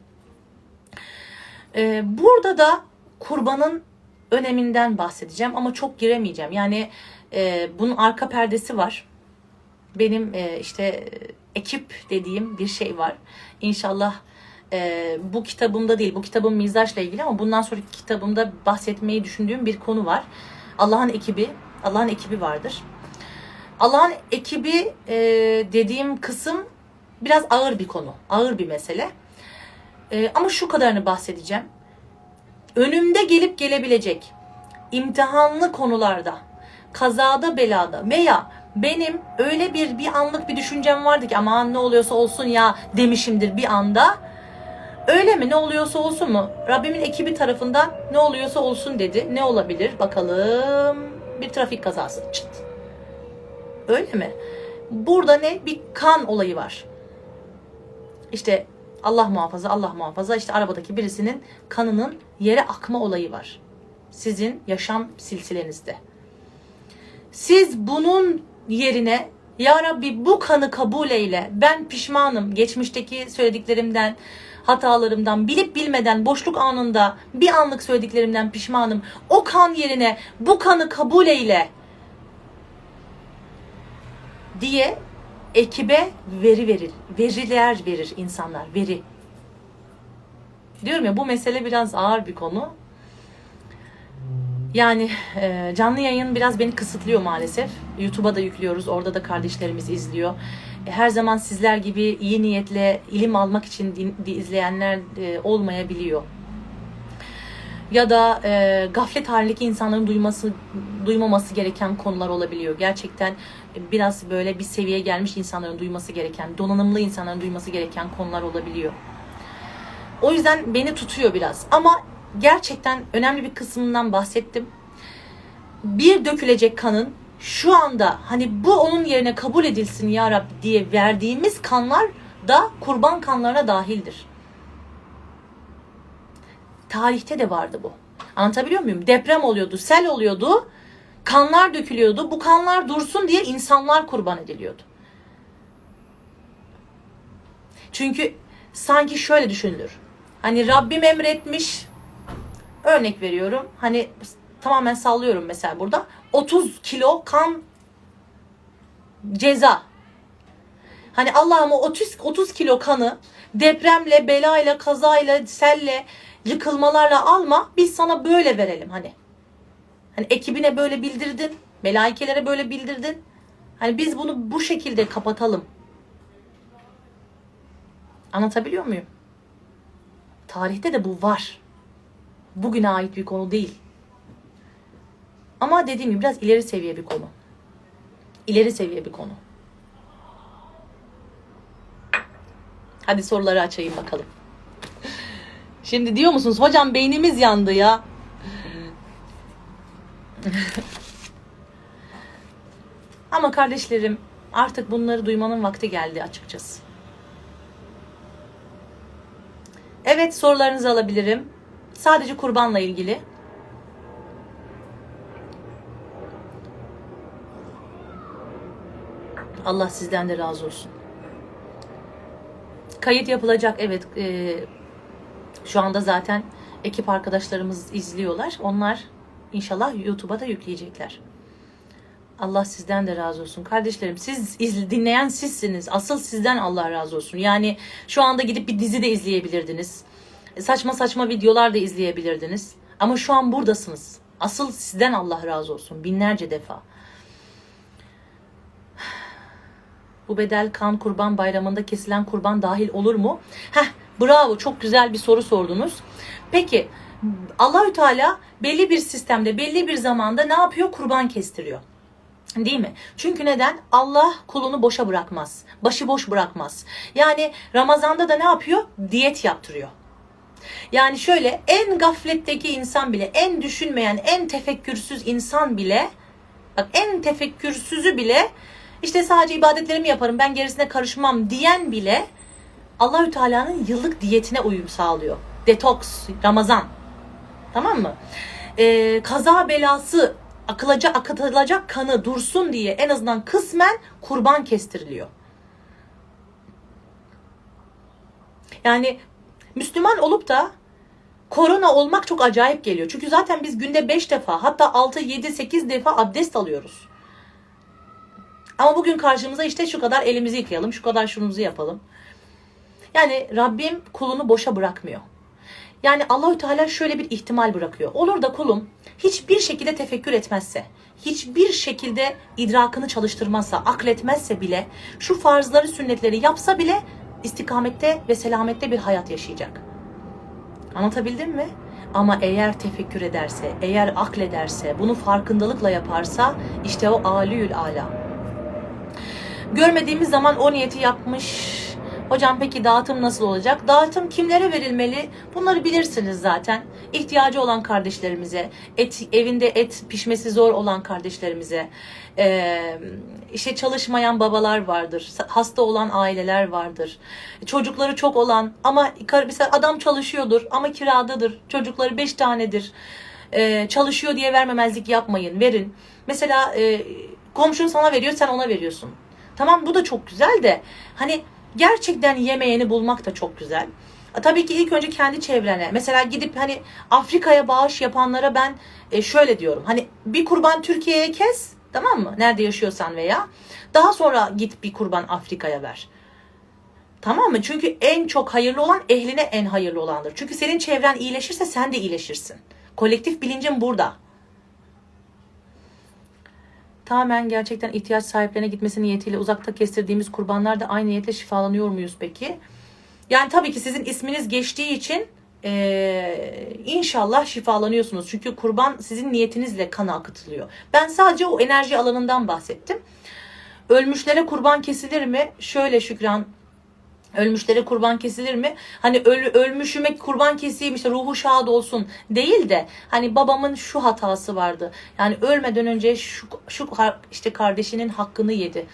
E, burada da kurbanın öneminden bahsedeceğim ama çok giremeyeceğim. Yani e, bunun arka perdesi var. Benim e, işte e, ekip dediğim bir şey var. İnşallah e, bu kitabımda değil, bu kitabım mizaçla ilgili ama bundan sonraki kitabımda bahsetmeyi düşündüğüm bir konu var. Allah'ın ekibi, Allah'ın ekibi vardır. Allah'ın ekibi e, dediğim kısım biraz ağır bir konu, ağır bir mesele. E, ama şu kadarını bahsedeceğim. önümde gelip gelebilecek imtihanlı konularda, kazada belada veya benim öyle bir bir anlık bir düşüncem vardı ki aman ne oluyorsa olsun ya demişimdir bir anda. Öyle mi? Ne oluyorsa olsun mu? Rabbimin ekibi tarafından ne oluyorsa olsun dedi. Ne olabilir? Bakalım. Bir trafik kazası. Çıt. Öyle mi? Burada ne? Bir kan olayı var. İşte Allah muhafaza, Allah muhafaza işte arabadaki birisinin kanının yere akma olayı var. Sizin yaşam silsilenizde. Siz bunun yerine ya Rabbi bu kanı kabul eyle. Ben pişmanım geçmişteki söylediklerimden, hatalarımdan, bilip bilmeden boşluk anında bir anlık söylediklerimden pişmanım. O kan yerine bu kanı kabul eyle diye ekibe veri verir. Veriler verir insanlar, veri. Diyorum ya bu mesele biraz ağır bir konu. Yani e, canlı yayın biraz beni kısıtlıyor maalesef. YouTube'a da yüklüyoruz. Orada da kardeşlerimiz izliyor. Her zaman sizler gibi iyi niyetle ilim almak için izleyenler e, olmayabiliyor. Ya da e, gaflet halindeki insanların duyması duymaması gereken konular olabiliyor. Gerçekten biraz böyle bir seviyeye gelmiş insanların duyması gereken, donanımlı insanların duyması gereken konular olabiliyor. O yüzden beni tutuyor biraz. Ama gerçekten önemli bir kısmından bahsettim. Bir dökülecek kanın şu anda hani bu onun yerine kabul edilsin ya Rabbi diye verdiğimiz kanlar da kurban kanlarına dahildir. Tarihte de vardı bu. Anlatabiliyor muyum? Deprem oluyordu, sel oluyordu, kanlar dökülüyordu. Bu kanlar dursun diye insanlar kurban ediliyordu. Çünkü sanki şöyle düşünülür. Hani Rabbim emretmiş. Örnek veriyorum. Hani tamamen sallıyorum mesela burada. 30 kilo kan ceza. Hani Allah'ım o 30 30 kilo kanı depremle, belayla, kazayla, selle, yıkılmalarla alma. Biz sana böyle verelim hani. Hani ekibine böyle bildirdin, melaikelere böyle bildirdin. Hani biz bunu bu şekilde kapatalım. Anlatabiliyor muyum? Tarihte de bu var. Bugüne ait bir konu değil. Ama dediğim gibi biraz ileri seviye bir konu. İleri seviye bir konu. Hadi soruları açayım bakalım. Şimdi diyor musunuz hocam beynimiz yandı ya. [LAUGHS] Ama kardeşlerim artık bunları duymanın vakti geldi açıkçası. Evet sorularınızı alabilirim. Sadece kurbanla ilgili. Allah sizden de razı olsun. Kayıt yapılacak evet. e, şu anda zaten ekip arkadaşlarımız izliyorlar. Onlar inşallah YouTube'a da yükleyecekler. Allah sizden de razı olsun. Kardeşlerim siz izle, dinleyen sizsiniz. Asıl sizden Allah razı olsun. Yani şu anda gidip bir dizi de izleyebilirdiniz. Saçma saçma videolar da izleyebilirdiniz. Ama şu an buradasınız. Asıl sizden Allah razı olsun. Binlerce defa. Bu bedel kan kurban bayramında kesilen kurban dahil olur mu? Heh, bravo çok güzel bir soru sordunuz. Peki Allahü Teala belli bir sistemde belli bir zamanda ne yapıyor? Kurban kestiriyor. Değil mi? Çünkü neden? Allah kulunu boşa bırakmaz. Başıboş bırakmaz. Yani Ramazan'da da ne yapıyor? Diyet yaptırıyor. Yani şöyle en gafletteki insan bile, en düşünmeyen, en tefekkürsüz insan bile, bak en tefekkürsüzü bile işte sadece ibadetlerimi yaparım ben gerisine karışmam diyen bile Allahü Teala'nın yıllık diyetine uyum sağlıyor. Detoks, Ramazan. Tamam mı? Ee, kaza belası akılacak, akıtılacak kanı dursun diye en azından kısmen kurban kestiriliyor. Yani Müslüman olup da korona olmak çok acayip geliyor. Çünkü zaten biz günde 5 defa hatta 6, 7, 8 defa abdest alıyoruz. Ama bugün karşımıza işte şu kadar elimizi yıkayalım, şu kadar şunumuzu yapalım. Yani Rabbim kulunu boşa bırakmıyor. Yani Allahü Teala şöyle bir ihtimal bırakıyor. Olur da kulum hiçbir şekilde tefekkür etmezse, hiçbir şekilde idrakını çalıştırmazsa, akletmezse bile, şu farzları, sünnetleri yapsa bile istikamette ve selamette bir hayat yaşayacak. Anlatabildim mi? Ama eğer tefekkür ederse, eğer aklederse, bunu farkındalıkla yaparsa işte o aliyül ala. Görmediğimiz zaman o niyeti yapmış. Hocam peki dağıtım nasıl olacak? Dağıtım kimlere verilmeli? Bunları bilirsiniz zaten. İhtiyacı olan kardeşlerimize, et, evinde et pişmesi zor olan kardeşlerimize, ee, işte çalışmayan babalar vardır, hasta olan aileler vardır, çocukları çok olan ama mesela adam çalışıyordur ama kiradadır, çocukları beş tanedir, Ee, çalışıyor diye vermemezlik yapmayın, verin. Mesela e, komşun sana veriyor, sen ona veriyorsun. Tamam bu da çok güzel de hani gerçekten yemeğini bulmak da çok güzel. Tabii ki ilk önce kendi çevrene. Mesela gidip hani Afrika'ya bağış yapanlara ben e, şöyle diyorum. Hani bir kurban Türkiye'ye kes tamam mı? Nerede yaşıyorsan veya. Daha sonra git bir kurban Afrika'ya ver. Tamam mı? Çünkü en çok hayırlı olan ehline en hayırlı olandır. Çünkü senin çevren iyileşirse sen de iyileşirsin. Kolektif bilincin burada. Tamamen gerçekten ihtiyaç sahiplerine gitmesi niyetiyle uzakta kestirdiğimiz kurbanlar da aynı niyetle şifalanıyor muyuz peki? Yani tabii ki sizin isminiz geçtiği için eee, inşallah şifalanıyorsunuz. Çünkü kurban sizin niyetinizle kana akıtılıyor. Ben sadece o enerji alanından bahsettim. Ölmüşlere kurban kesilir mi? Şöyle Şükran Ölmüşlere kurban kesilir mi? Hani öl, ölmüşüme kurban keseyim işte ruhu şad olsun değil de hani babamın şu hatası vardı. Yani ölmeden önce şu, şu işte kardeşinin hakkını yedi.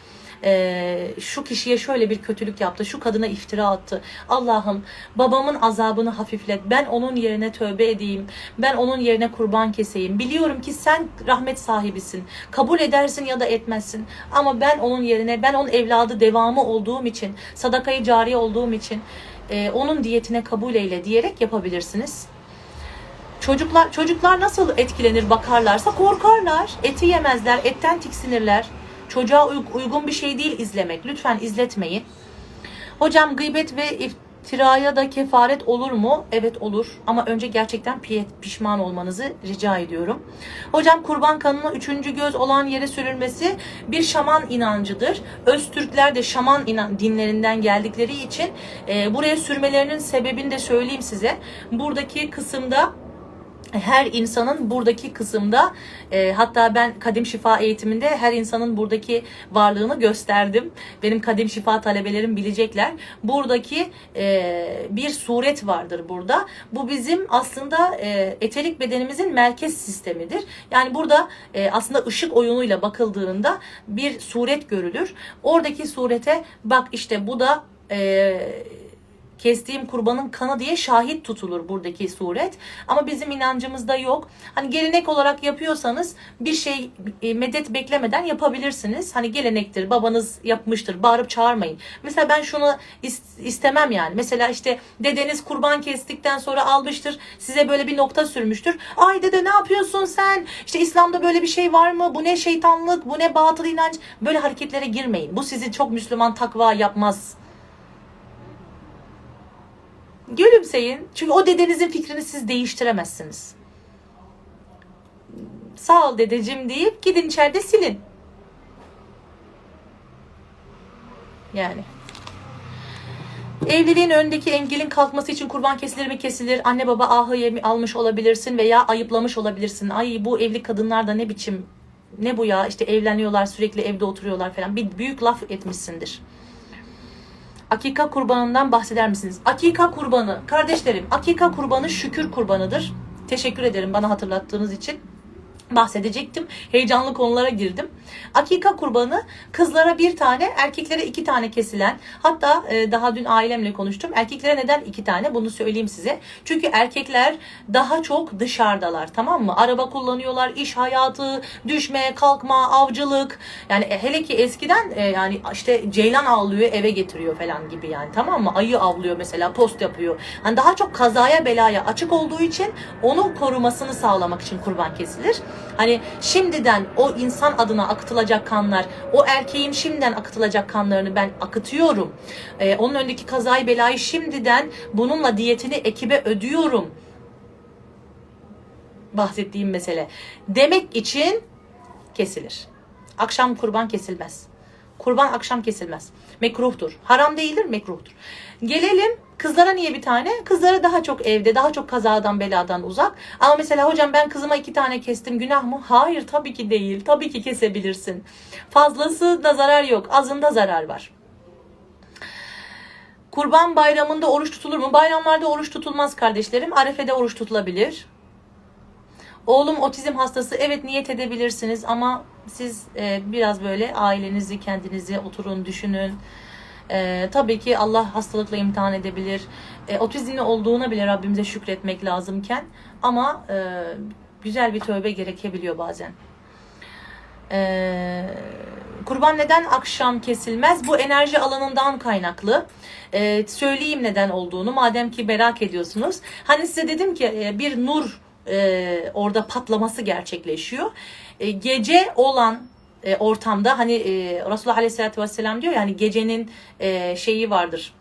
Ee, şu kişiye şöyle bir kötülük yaptı. Şu kadına iftira attı. Allah'ım babamın azabını hafiflet. Ben onun yerine tövbe edeyim. Ben onun yerine kurban keseyim. Biliyorum ki sen rahmet sahibisin. Kabul edersin ya da etmezsin. Ama ben onun yerine ben onun evladı devamı olduğum için sadakayı cariye olduğum için e, onun diyetine kabul eyle diyerek yapabilirsiniz. Çocuklar çocuklar nasıl etkilenir bakarlarsa korkarlar. Eti yemezler, etten tiksinirler. Çocuğa uy- uygun bir şey değil izlemek. Lütfen izletmeyin. Hocam gıybet ve iftiraya da kefaret olur mu? Evet olur. Ama önce gerçekten pi- pişman olmanızı rica ediyorum. Hocam kurban kanının üçüncü göz olan yere sürülmesi bir şaman inancıdır. Öztürkler de şaman dinlerinden geldikleri için e, buraya sürmelerinin sebebini de söyleyeyim size. Buradaki kısımda her insanın buradaki kısımda e, hatta ben kadim şifa eğitiminde her insanın buradaki varlığını gösterdim. Benim kadim şifa talebelerim bilecekler. Buradaki e, bir suret vardır burada. Bu bizim aslında e, eterik bedenimizin merkez sistemidir. Yani burada e, aslında ışık oyunuyla bakıldığında bir suret görülür. Oradaki surete bak işte bu da e, kestiğim kurbanın kanı diye şahit tutulur buradaki suret. Ama bizim inancımızda yok. Hani gelenek olarak yapıyorsanız bir şey e, medet beklemeden yapabilirsiniz. Hani gelenektir, babanız yapmıştır, bağırıp çağırmayın. Mesela ben şunu is- istemem yani. Mesela işte dedeniz kurban kestikten sonra almıştır, size böyle bir nokta sürmüştür. Ay dede ne yapıyorsun sen? İşte İslam'da böyle bir şey var mı? Bu ne şeytanlık, bu ne batıl inanç? Böyle hareketlere girmeyin. Bu sizi çok Müslüman takva yapmaz. Gülümseyin. Çünkü o dedenizin fikrini siz değiştiremezsiniz. Sağ ol dedeciğim deyip gidin içeride silin. Yani. Evliliğin önündeki engelin kalkması için kurban kesilir mi kesilir? Anne baba ahı almış olabilirsin veya ayıplamış olabilirsin. Ay bu evli kadınlar da ne biçim ne bu ya işte evleniyorlar sürekli evde oturuyorlar falan. Bir büyük laf etmişsindir. Akika kurbanından bahseder misiniz? Akika kurbanı, kardeşlerim, akika kurbanı şükür kurbanıdır. Teşekkür ederim bana hatırlattığınız için. Bahsedecektim. Heyecanlı konulara girdim. Akika kurbanı kızlara bir tane, erkeklere iki tane kesilen. Hatta e, daha dün ailemle konuştum. Erkeklere neden iki tane? Bunu söyleyeyim size. Çünkü erkekler daha çok dışarıdalar. Tamam mı? Araba kullanıyorlar, iş hayatı, düşme, kalkma, avcılık. Yani e, hele ki eskiden e, yani işte ceylan avlıyor eve getiriyor falan gibi yani tamam mı? Ayı avlıyor mesela post yapıyor. Hani daha çok kazaya belaya açık olduğu için onu korumasını sağlamak için kurban kesilir. Hani şimdiden o insan adına akıtılacak kanlar, o erkeğin şimdiden akıtılacak kanlarını ben akıtıyorum. Ee, onun önündeki kazayı belayı şimdiden bununla diyetini ekibe ödüyorum. Bahsettiğim mesele. Demek için kesilir. Akşam kurban kesilmez. Kurban akşam kesilmez. Mekruhtur. Haram değildir, mekruhtur. Gelelim kızlara niye bir tane? Kızlara daha çok evde, daha çok kazadan beladan uzak. Ama mesela hocam ben kızıma iki tane kestim günah mı? Hayır tabii ki değil. Tabii ki kesebilirsin. Fazlası da zarar yok. Azında zarar var. Kurban bayramında oruç tutulur mu? Bayramlarda oruç tutulmaz kardeşlerim. Arefe'de oruç tutulabilir. Oğlum otizm hastası. Evet niyet edebilirsiniz ama siz e, biraz böyle ailenizi, kendinizi oturun, düşünün. E, tabii ki Allah hastalıkla imtihan edebilir. E, otizmli olduğuna bile Rabbimize şükretmek lazımken ama e, güzel bir tövbe gerekebiliyor bazen. Ee, kurban neden akşam kesilmez? Bu enerji alanından kaynaklı. Ee, söyleyeyim neden olduğunu madem ki merak ediyorsunuz. Hani size dedim ki e, bir nur e, orada patlaması gerçekleşiyor. E, gece olan e, ortamda hani e, Resulullah Aleyhisselatü Vesselam diyor yani gecenin e, şeyi vardır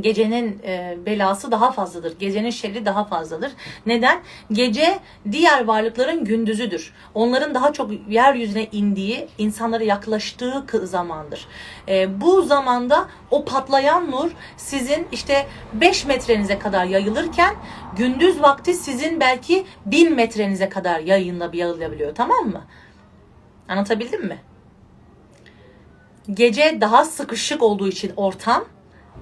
gecenin e, belası daha fazladır. Gecenin şerri daha fazladır. Neden? Gece diğer varlıkların gündüzüdür. Onların daha çok yeryüzüne indiği, insanlara yaklaştığı zamandır. E, bu zamanda o patlayan nur sizin işte 5 metrenize kadar yayılırken gündüz vakti sizin belki 1000 metrenize kadar yayınla yayılabiliyor. Tamam mı? Anlatabildim mi? Gece daha sıkışık olduğu için ortam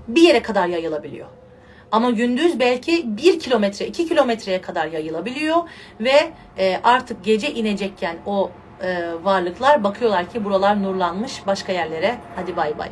bir yere kadar yayılabiliyor. Ama gündüz belki bir kilometre, iki kilometreye kadar yayılabiliyor ve e, artık gece inecekken o e, varlıklar bakıyorlar ki buralar nurlanmış başka yerlere. Hadi bay bay.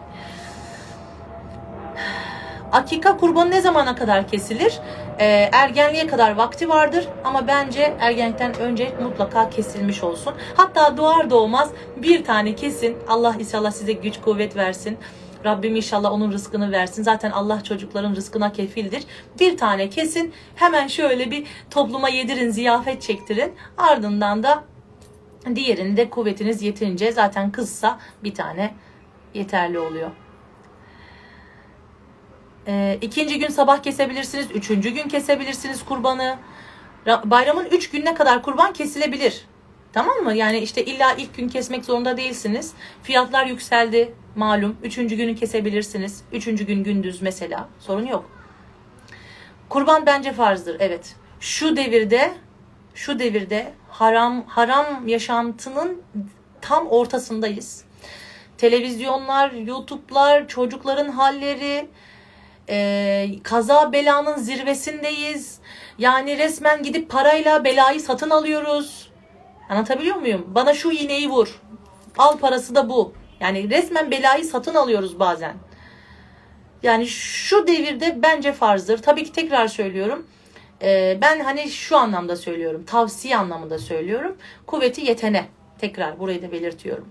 Akika kurbanı ne zamana kadar kesilir? Ee, ergenliğe kadar vakti vardır ama bence ergenlikten önce mutlaka kesilmiş olsun. Hatta doğar doğmaz bir tane kesin. Allah inşallah size güç kuvvet versin. Rabbim inşallah onun rızkını versin. Zaten Allah çocukların rızkına kefildir. Bir tane kesin. Hemen şöyle bir topluma yedirin, ziyafet çektirin. Ardından da diğerini de kuvvetiniz yetince zaten kızsa bir tane yeterli oluyor. Ee, ikinci gün sabah kesebilirsiniz. Üçüncü gün kesebilirsiniz kurbanı. Ra- Bayramın üç gününe kadar kurban kesilebilir. Tamam mı? Yani işte illa ilk gün kesmek zorunda değilsiniz. Fiyatlar yükseldi malum. Üçüncü günü kesebilirsiniz. Üçüncü gün gündüz mesela. Sorun yok. Kurban bence farzdır. Evet. Şu devirde şu devirde haram haram yaşantının tam ortasındayız. Televizyonlar, YouTube'lar, çocukların halleri, e, kaza belanın zirvesindeyiz. Yani resmen gidip parayla belayı satın alıyoruz. Anlatabiliyor muyum? Bana şu iğneyi vur. Al parası da bu. Yani resmen belayı satın alıyoruz bazen. Yani şu devirde bence farzdır. Tabii ki tekrar söylüyorum. Ee, ben hani şu anlamda söylüyorum. Tavsiye anlamında söylüyorum. Kuvveti yetene. Tekrar burayı da belirtiyorum.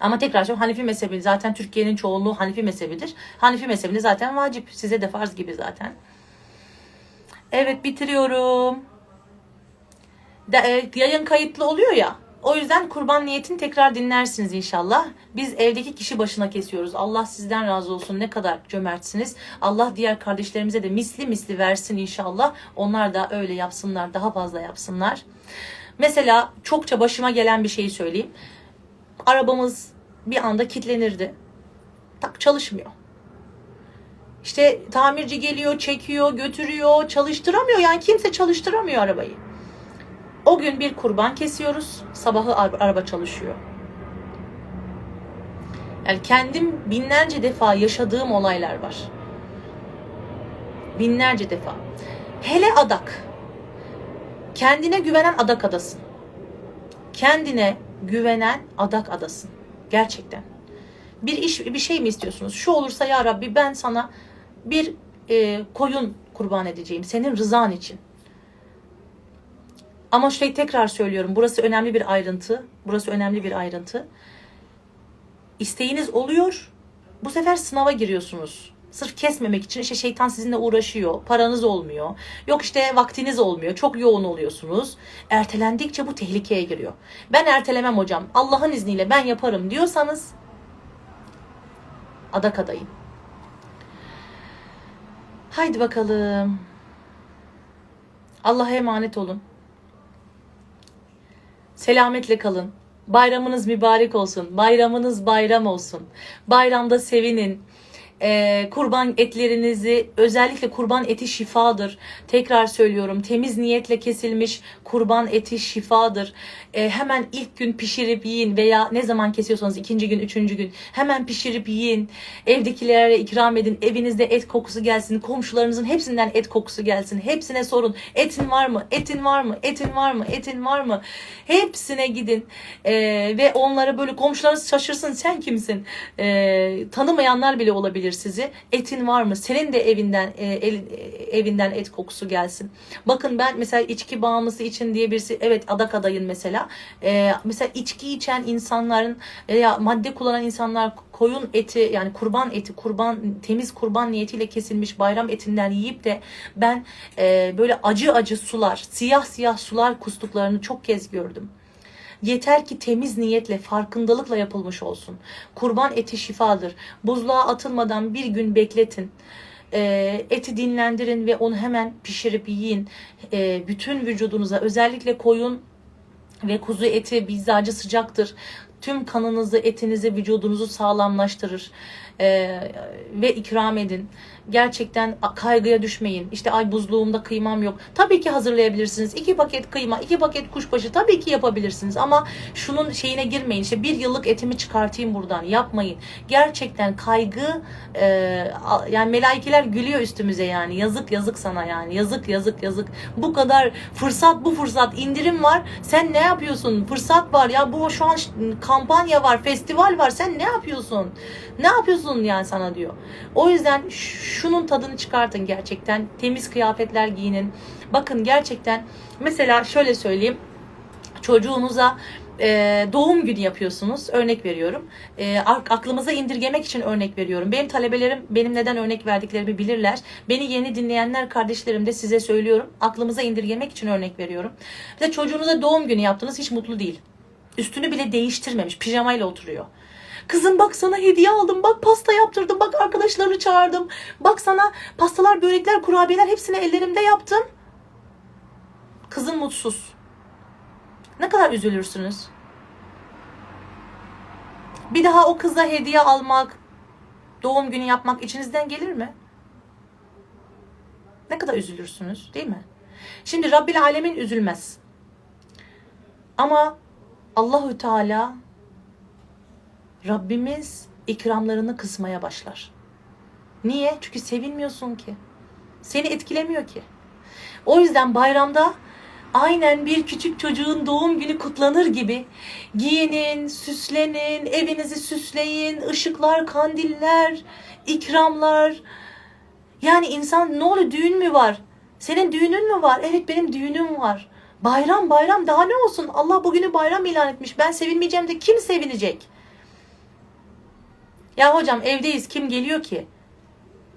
Ama tekrar söylüyorum Hanifi mezhebi zaten Türkiye'nin çoğunluğu Hanifi mezhebidir. Hanifi mezhebinde zaten vacip. Size de farz gibi zaten. Evet bitiriyorum. De, e, yayın kayıtlı oluyor ya. O yüzden kurban niyetini tekrar dinlersiniz inşallah. Biz evdeki kişi başına kesiyoruz. Allah sizden razı olsun. Ne kadar cömertsiniz. Allah diğer kardeşlerimize de misli misli versin inşallah. Onlar da öyle yapsınlar. Daha fazla yapsınlar. Mesela çokça başıma gelen bir şeyi söyleyeyim. Arabamız bir anda kilitlenirdi. Tak çalışmıyor. İşte tamirci geliyor, çekiyor, götürüyor, çalıştıramıyor. Yani kimse çalıştıramıyor arabayı. O gün bir kurban kesiyoruz. Sabahı ar- araba çalışıyor. Yani kendim binlerce defa yaşadığım olaylar var. Binlerce defa. Hele adak. Kendine güvenen adak adasın. Kendine güvenen adak adasın. Gerçekten. Bir iş bir şey mi istiyorsunuz? Şu olursa ya Rabbi ben sana bir e, koyun kurban edeceğim senin rızan için. Ama şey tekrar söylüyorum. Burası önemli bir ayrıntı. Burası önemli bir ayrıntı. İsteğiniz oluyor. Bu sefer sınava giriyorsunuz. Sırf kesmemek için işte şeytan sizinle uğraşıyor. Paranız olmuyor. Yok işte vaktiniz olmuyor. Çok yoğun oluyorsunuz. Ertelendikçe bu tehlikeye giriyor. Ben ertelemem hocam. Allah'ın izniyle ben yaparım diyorsanız adak adayım. Haydi bakalım. Allah'a emanet olun. Selametle kalın. Bayramınız mübarek olsun. Bayramınız bayram olsun. Bayramda sevinin. Ee, kurban etlerinizi özellikle kurban eti şifadır. Tekrar söylüyorum temiz niyetle kesilmiş kurban eti şifadır. Ee, hemen ilk gün pişirip yiyin veya ne zaman kesiyorsanız ikinci gün üçüncü gün hemen pişirip yiyin. Evdekilere ikram edin. Evinizde et kokusu gelsin. Komşularınızın hepsinden et kokusu gelsin. Hepsine sorun. Etin var mı? Etin var mı? Etin var mı? Etin var mı? Hepsine gidin. Ee, ve onlara böyle komşularınız şaşırsın. Sen kimsin? Ee, tanımayanlar bile olabilir sizi. Etin var mı? Senin de evinden e, el- e, evinden et kokusu gelsin. Bakın ben mesela içki bağımlısı için diye birisi evet adak adayın mesela. Ee, mesela içki içen insanların veya madde kullanan insanlar koyun eti yani kurban eti kurban temiz kurban niyetiyle kesilmiş bayram etinden yiyip de ben e, böyle acı acı sular siyah siyah sular kustuklarını çok kez gördüm. Yeter ki temiz niyetle, farkındalıkla yapılmış olsun. Kurban eti şifadır. Buzluğa atılmadan bir gün bekletin. Ee, eti dinlendirin ve onu hemen pişirip yiyin. Ee, bütün vücudunuza özellikle koyun ve kuzu eti mizacı sıcaktır. Tüm kanınızı, etinizi, vücudunuzu sağlamlaştırır. Ee, ve ikram edin. Gerçekten kaygıya düşmeyin. İşte ay buzluğumda kıymam yok. Tabii ki hazırlayabilirsiniz. İki paket kıyma, iki paket kuşbaşı tabii ki yapabilirsiniz. Ama şunun şeyine girmeyin. İşte bir yıllık etimi çıkartayım buradan. Yapmayın. Gerçekten kaygı e, yani melaikeler gülüyor üstümüze yani. Yazık yazık sana yani. Yazık yazık yazık. Bu kadar fırsat bu fırsat indirim var. Sen ne yapıyorsun? Fırsat var ya bu şu an kampanya var, festival var. Sen ne yapıyorsun? Ne yapıyorsun yani sana diyor. O yüzden ş- şunun tadını çıkartın gerçekten. Temiz kıyafetler giyinin. Bakın gerçekten mesela şöyle söyleyeyim. Çocuğunuza e, doğum günü yapıyorsunuz. Örnek veriyorum. E, ak- aklımıza indirgemek için örnek veriyorum. Benim talebelerim benim neden örnek verdiklerimi bilirler. Beni yeni dinleyenler kardeşlerim de size söylüyorum. Aklımıza indirgemek için örnek veriyorum. De çocuğunuza doğum günü yaptınız hiç mutlu değil. Üstünü bile değiştirmemiş. Pijamayla oturuyor. Kızım bak sana hediye aldım. Bak pasta yaptırdım. Bak arkadaşlarını çağırdım. Bak sana pastalar, börekler, kurabiyeler hepsini ellerimde yaptım. Kızım mutsuz. Ne kadar üzülürsünüz? Bir daha o kıza hediye almak, doğum günü yapmak içinizden gelir mi? Ne kadar üzülürsünüz, değil mi? Şimdi Rabbil Alemin üzülmez. Ama Allahü Teala Rabbimiz ikramlarını kısmaya başlar. Niye? Çünkü sevinmiyorsun ki. Seni etkilemiyor ki. O yüzden bayramda aynen bir küçük çocuğun doğum günü kutlanır gibi giyinin, süslenin, evinizi süsleyin, ışıklar, kandiller, ikramlar. Yani insan ne oluyor düğün mü var? Senin düğünün mü var? Evet benim düğünüm var. Bayram bayram daha ne olsun? Allah bugünü bayram ilan etmiş. Ben sevinmeyeceğim de kim sevinecek? Ya hocam evdeyiz kim geliyor ki?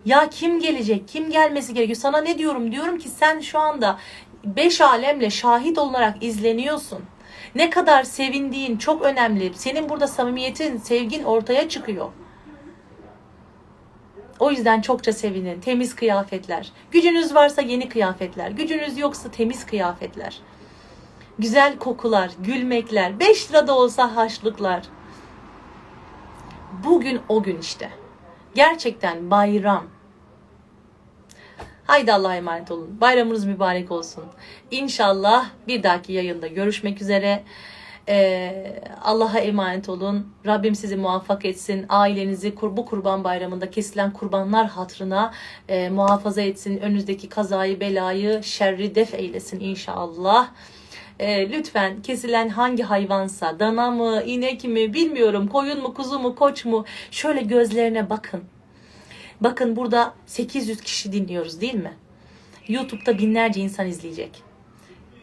Ya kim gelecek? Kim gelmesi gerekiyor? Sana ne diyorum? Diyorum ki sen şu anda beş alemle şahit olarak izleniyorsun. Ne kadar sevindiğin çok önemli. Senin burada samimiyetin, sevgin ortaya çıkıyor. O yüzden çokça sevinin. Temiz kıyafetler. Gücünüz varsa yeni kıyafetler. Gücünüz yoksa temiz kıyafetler. Güzel kokular, gülmekler. 5 lira da olsa haşlıklar. Bugün o gün işte. Gerçekten bayram. Haydi Allah'a emanet olun. Bayramınız mübarek olsun. İnşallah bir dahaki yayında görüşmek üzere. Ee, Allah'a emanet olun. Rabbim sizi muvaffak etsin. Ailenizi bu kurban bayramında kesilen kurbanlar hatrına e, muhafaza etsin. Önünüzdeki kazayı, belayı, şerri def eylesin inşallah. E, lütfen kesilen hangi hayvansa, dana mı, inek mi bilmiyorum, koyun mu, kuzu mu, koç mu şöyle gözlerine bakın. Bakın burada 800 kişi dinliyoruz değil mi? YouTube'da binlerce insan izleyecek.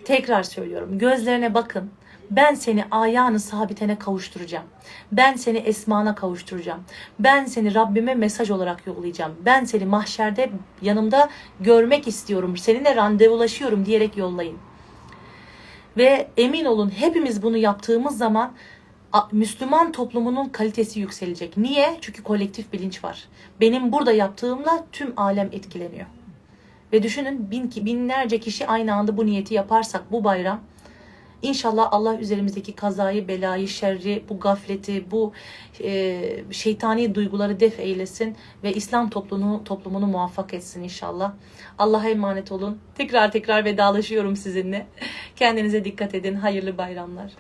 Tekrar söylüyorum. Gözlerine bakın. Ben seni ayağını sabitene kavuşturacağım. Ben seni esmana kavuşturacağım. Ben seni Rabbime mesaj olarak yollayacağım. Ben seni mahşerde yanımda görmek istiyorum. Seninle randevulaşıyorum diyerek yollayın. Ve emin olun hepimiz bunu yaptığımız zaman Müslüman toplumunun kalitesi yükselecek. Niye? Çünkü kolektif bilinç var. Benim burada yaptığımla tüm alem etkileniyor. Ve düşünün bin, binlerce kişi aynı anda bu niyeti yaparsak bu bayram İnşallah Allah üzerimizdeki kazayı, belayı, şerri, bu gafleti, bu e, şeytani duyguları def eylesin ve İslam toplumunu, toplumunu muvaffak etsin inşallah. Allah'a emanet olun. Tekrar tekrar vedalaşıyorum sizinle. Kendinize dikkat edin. Hayırlı bayramlar.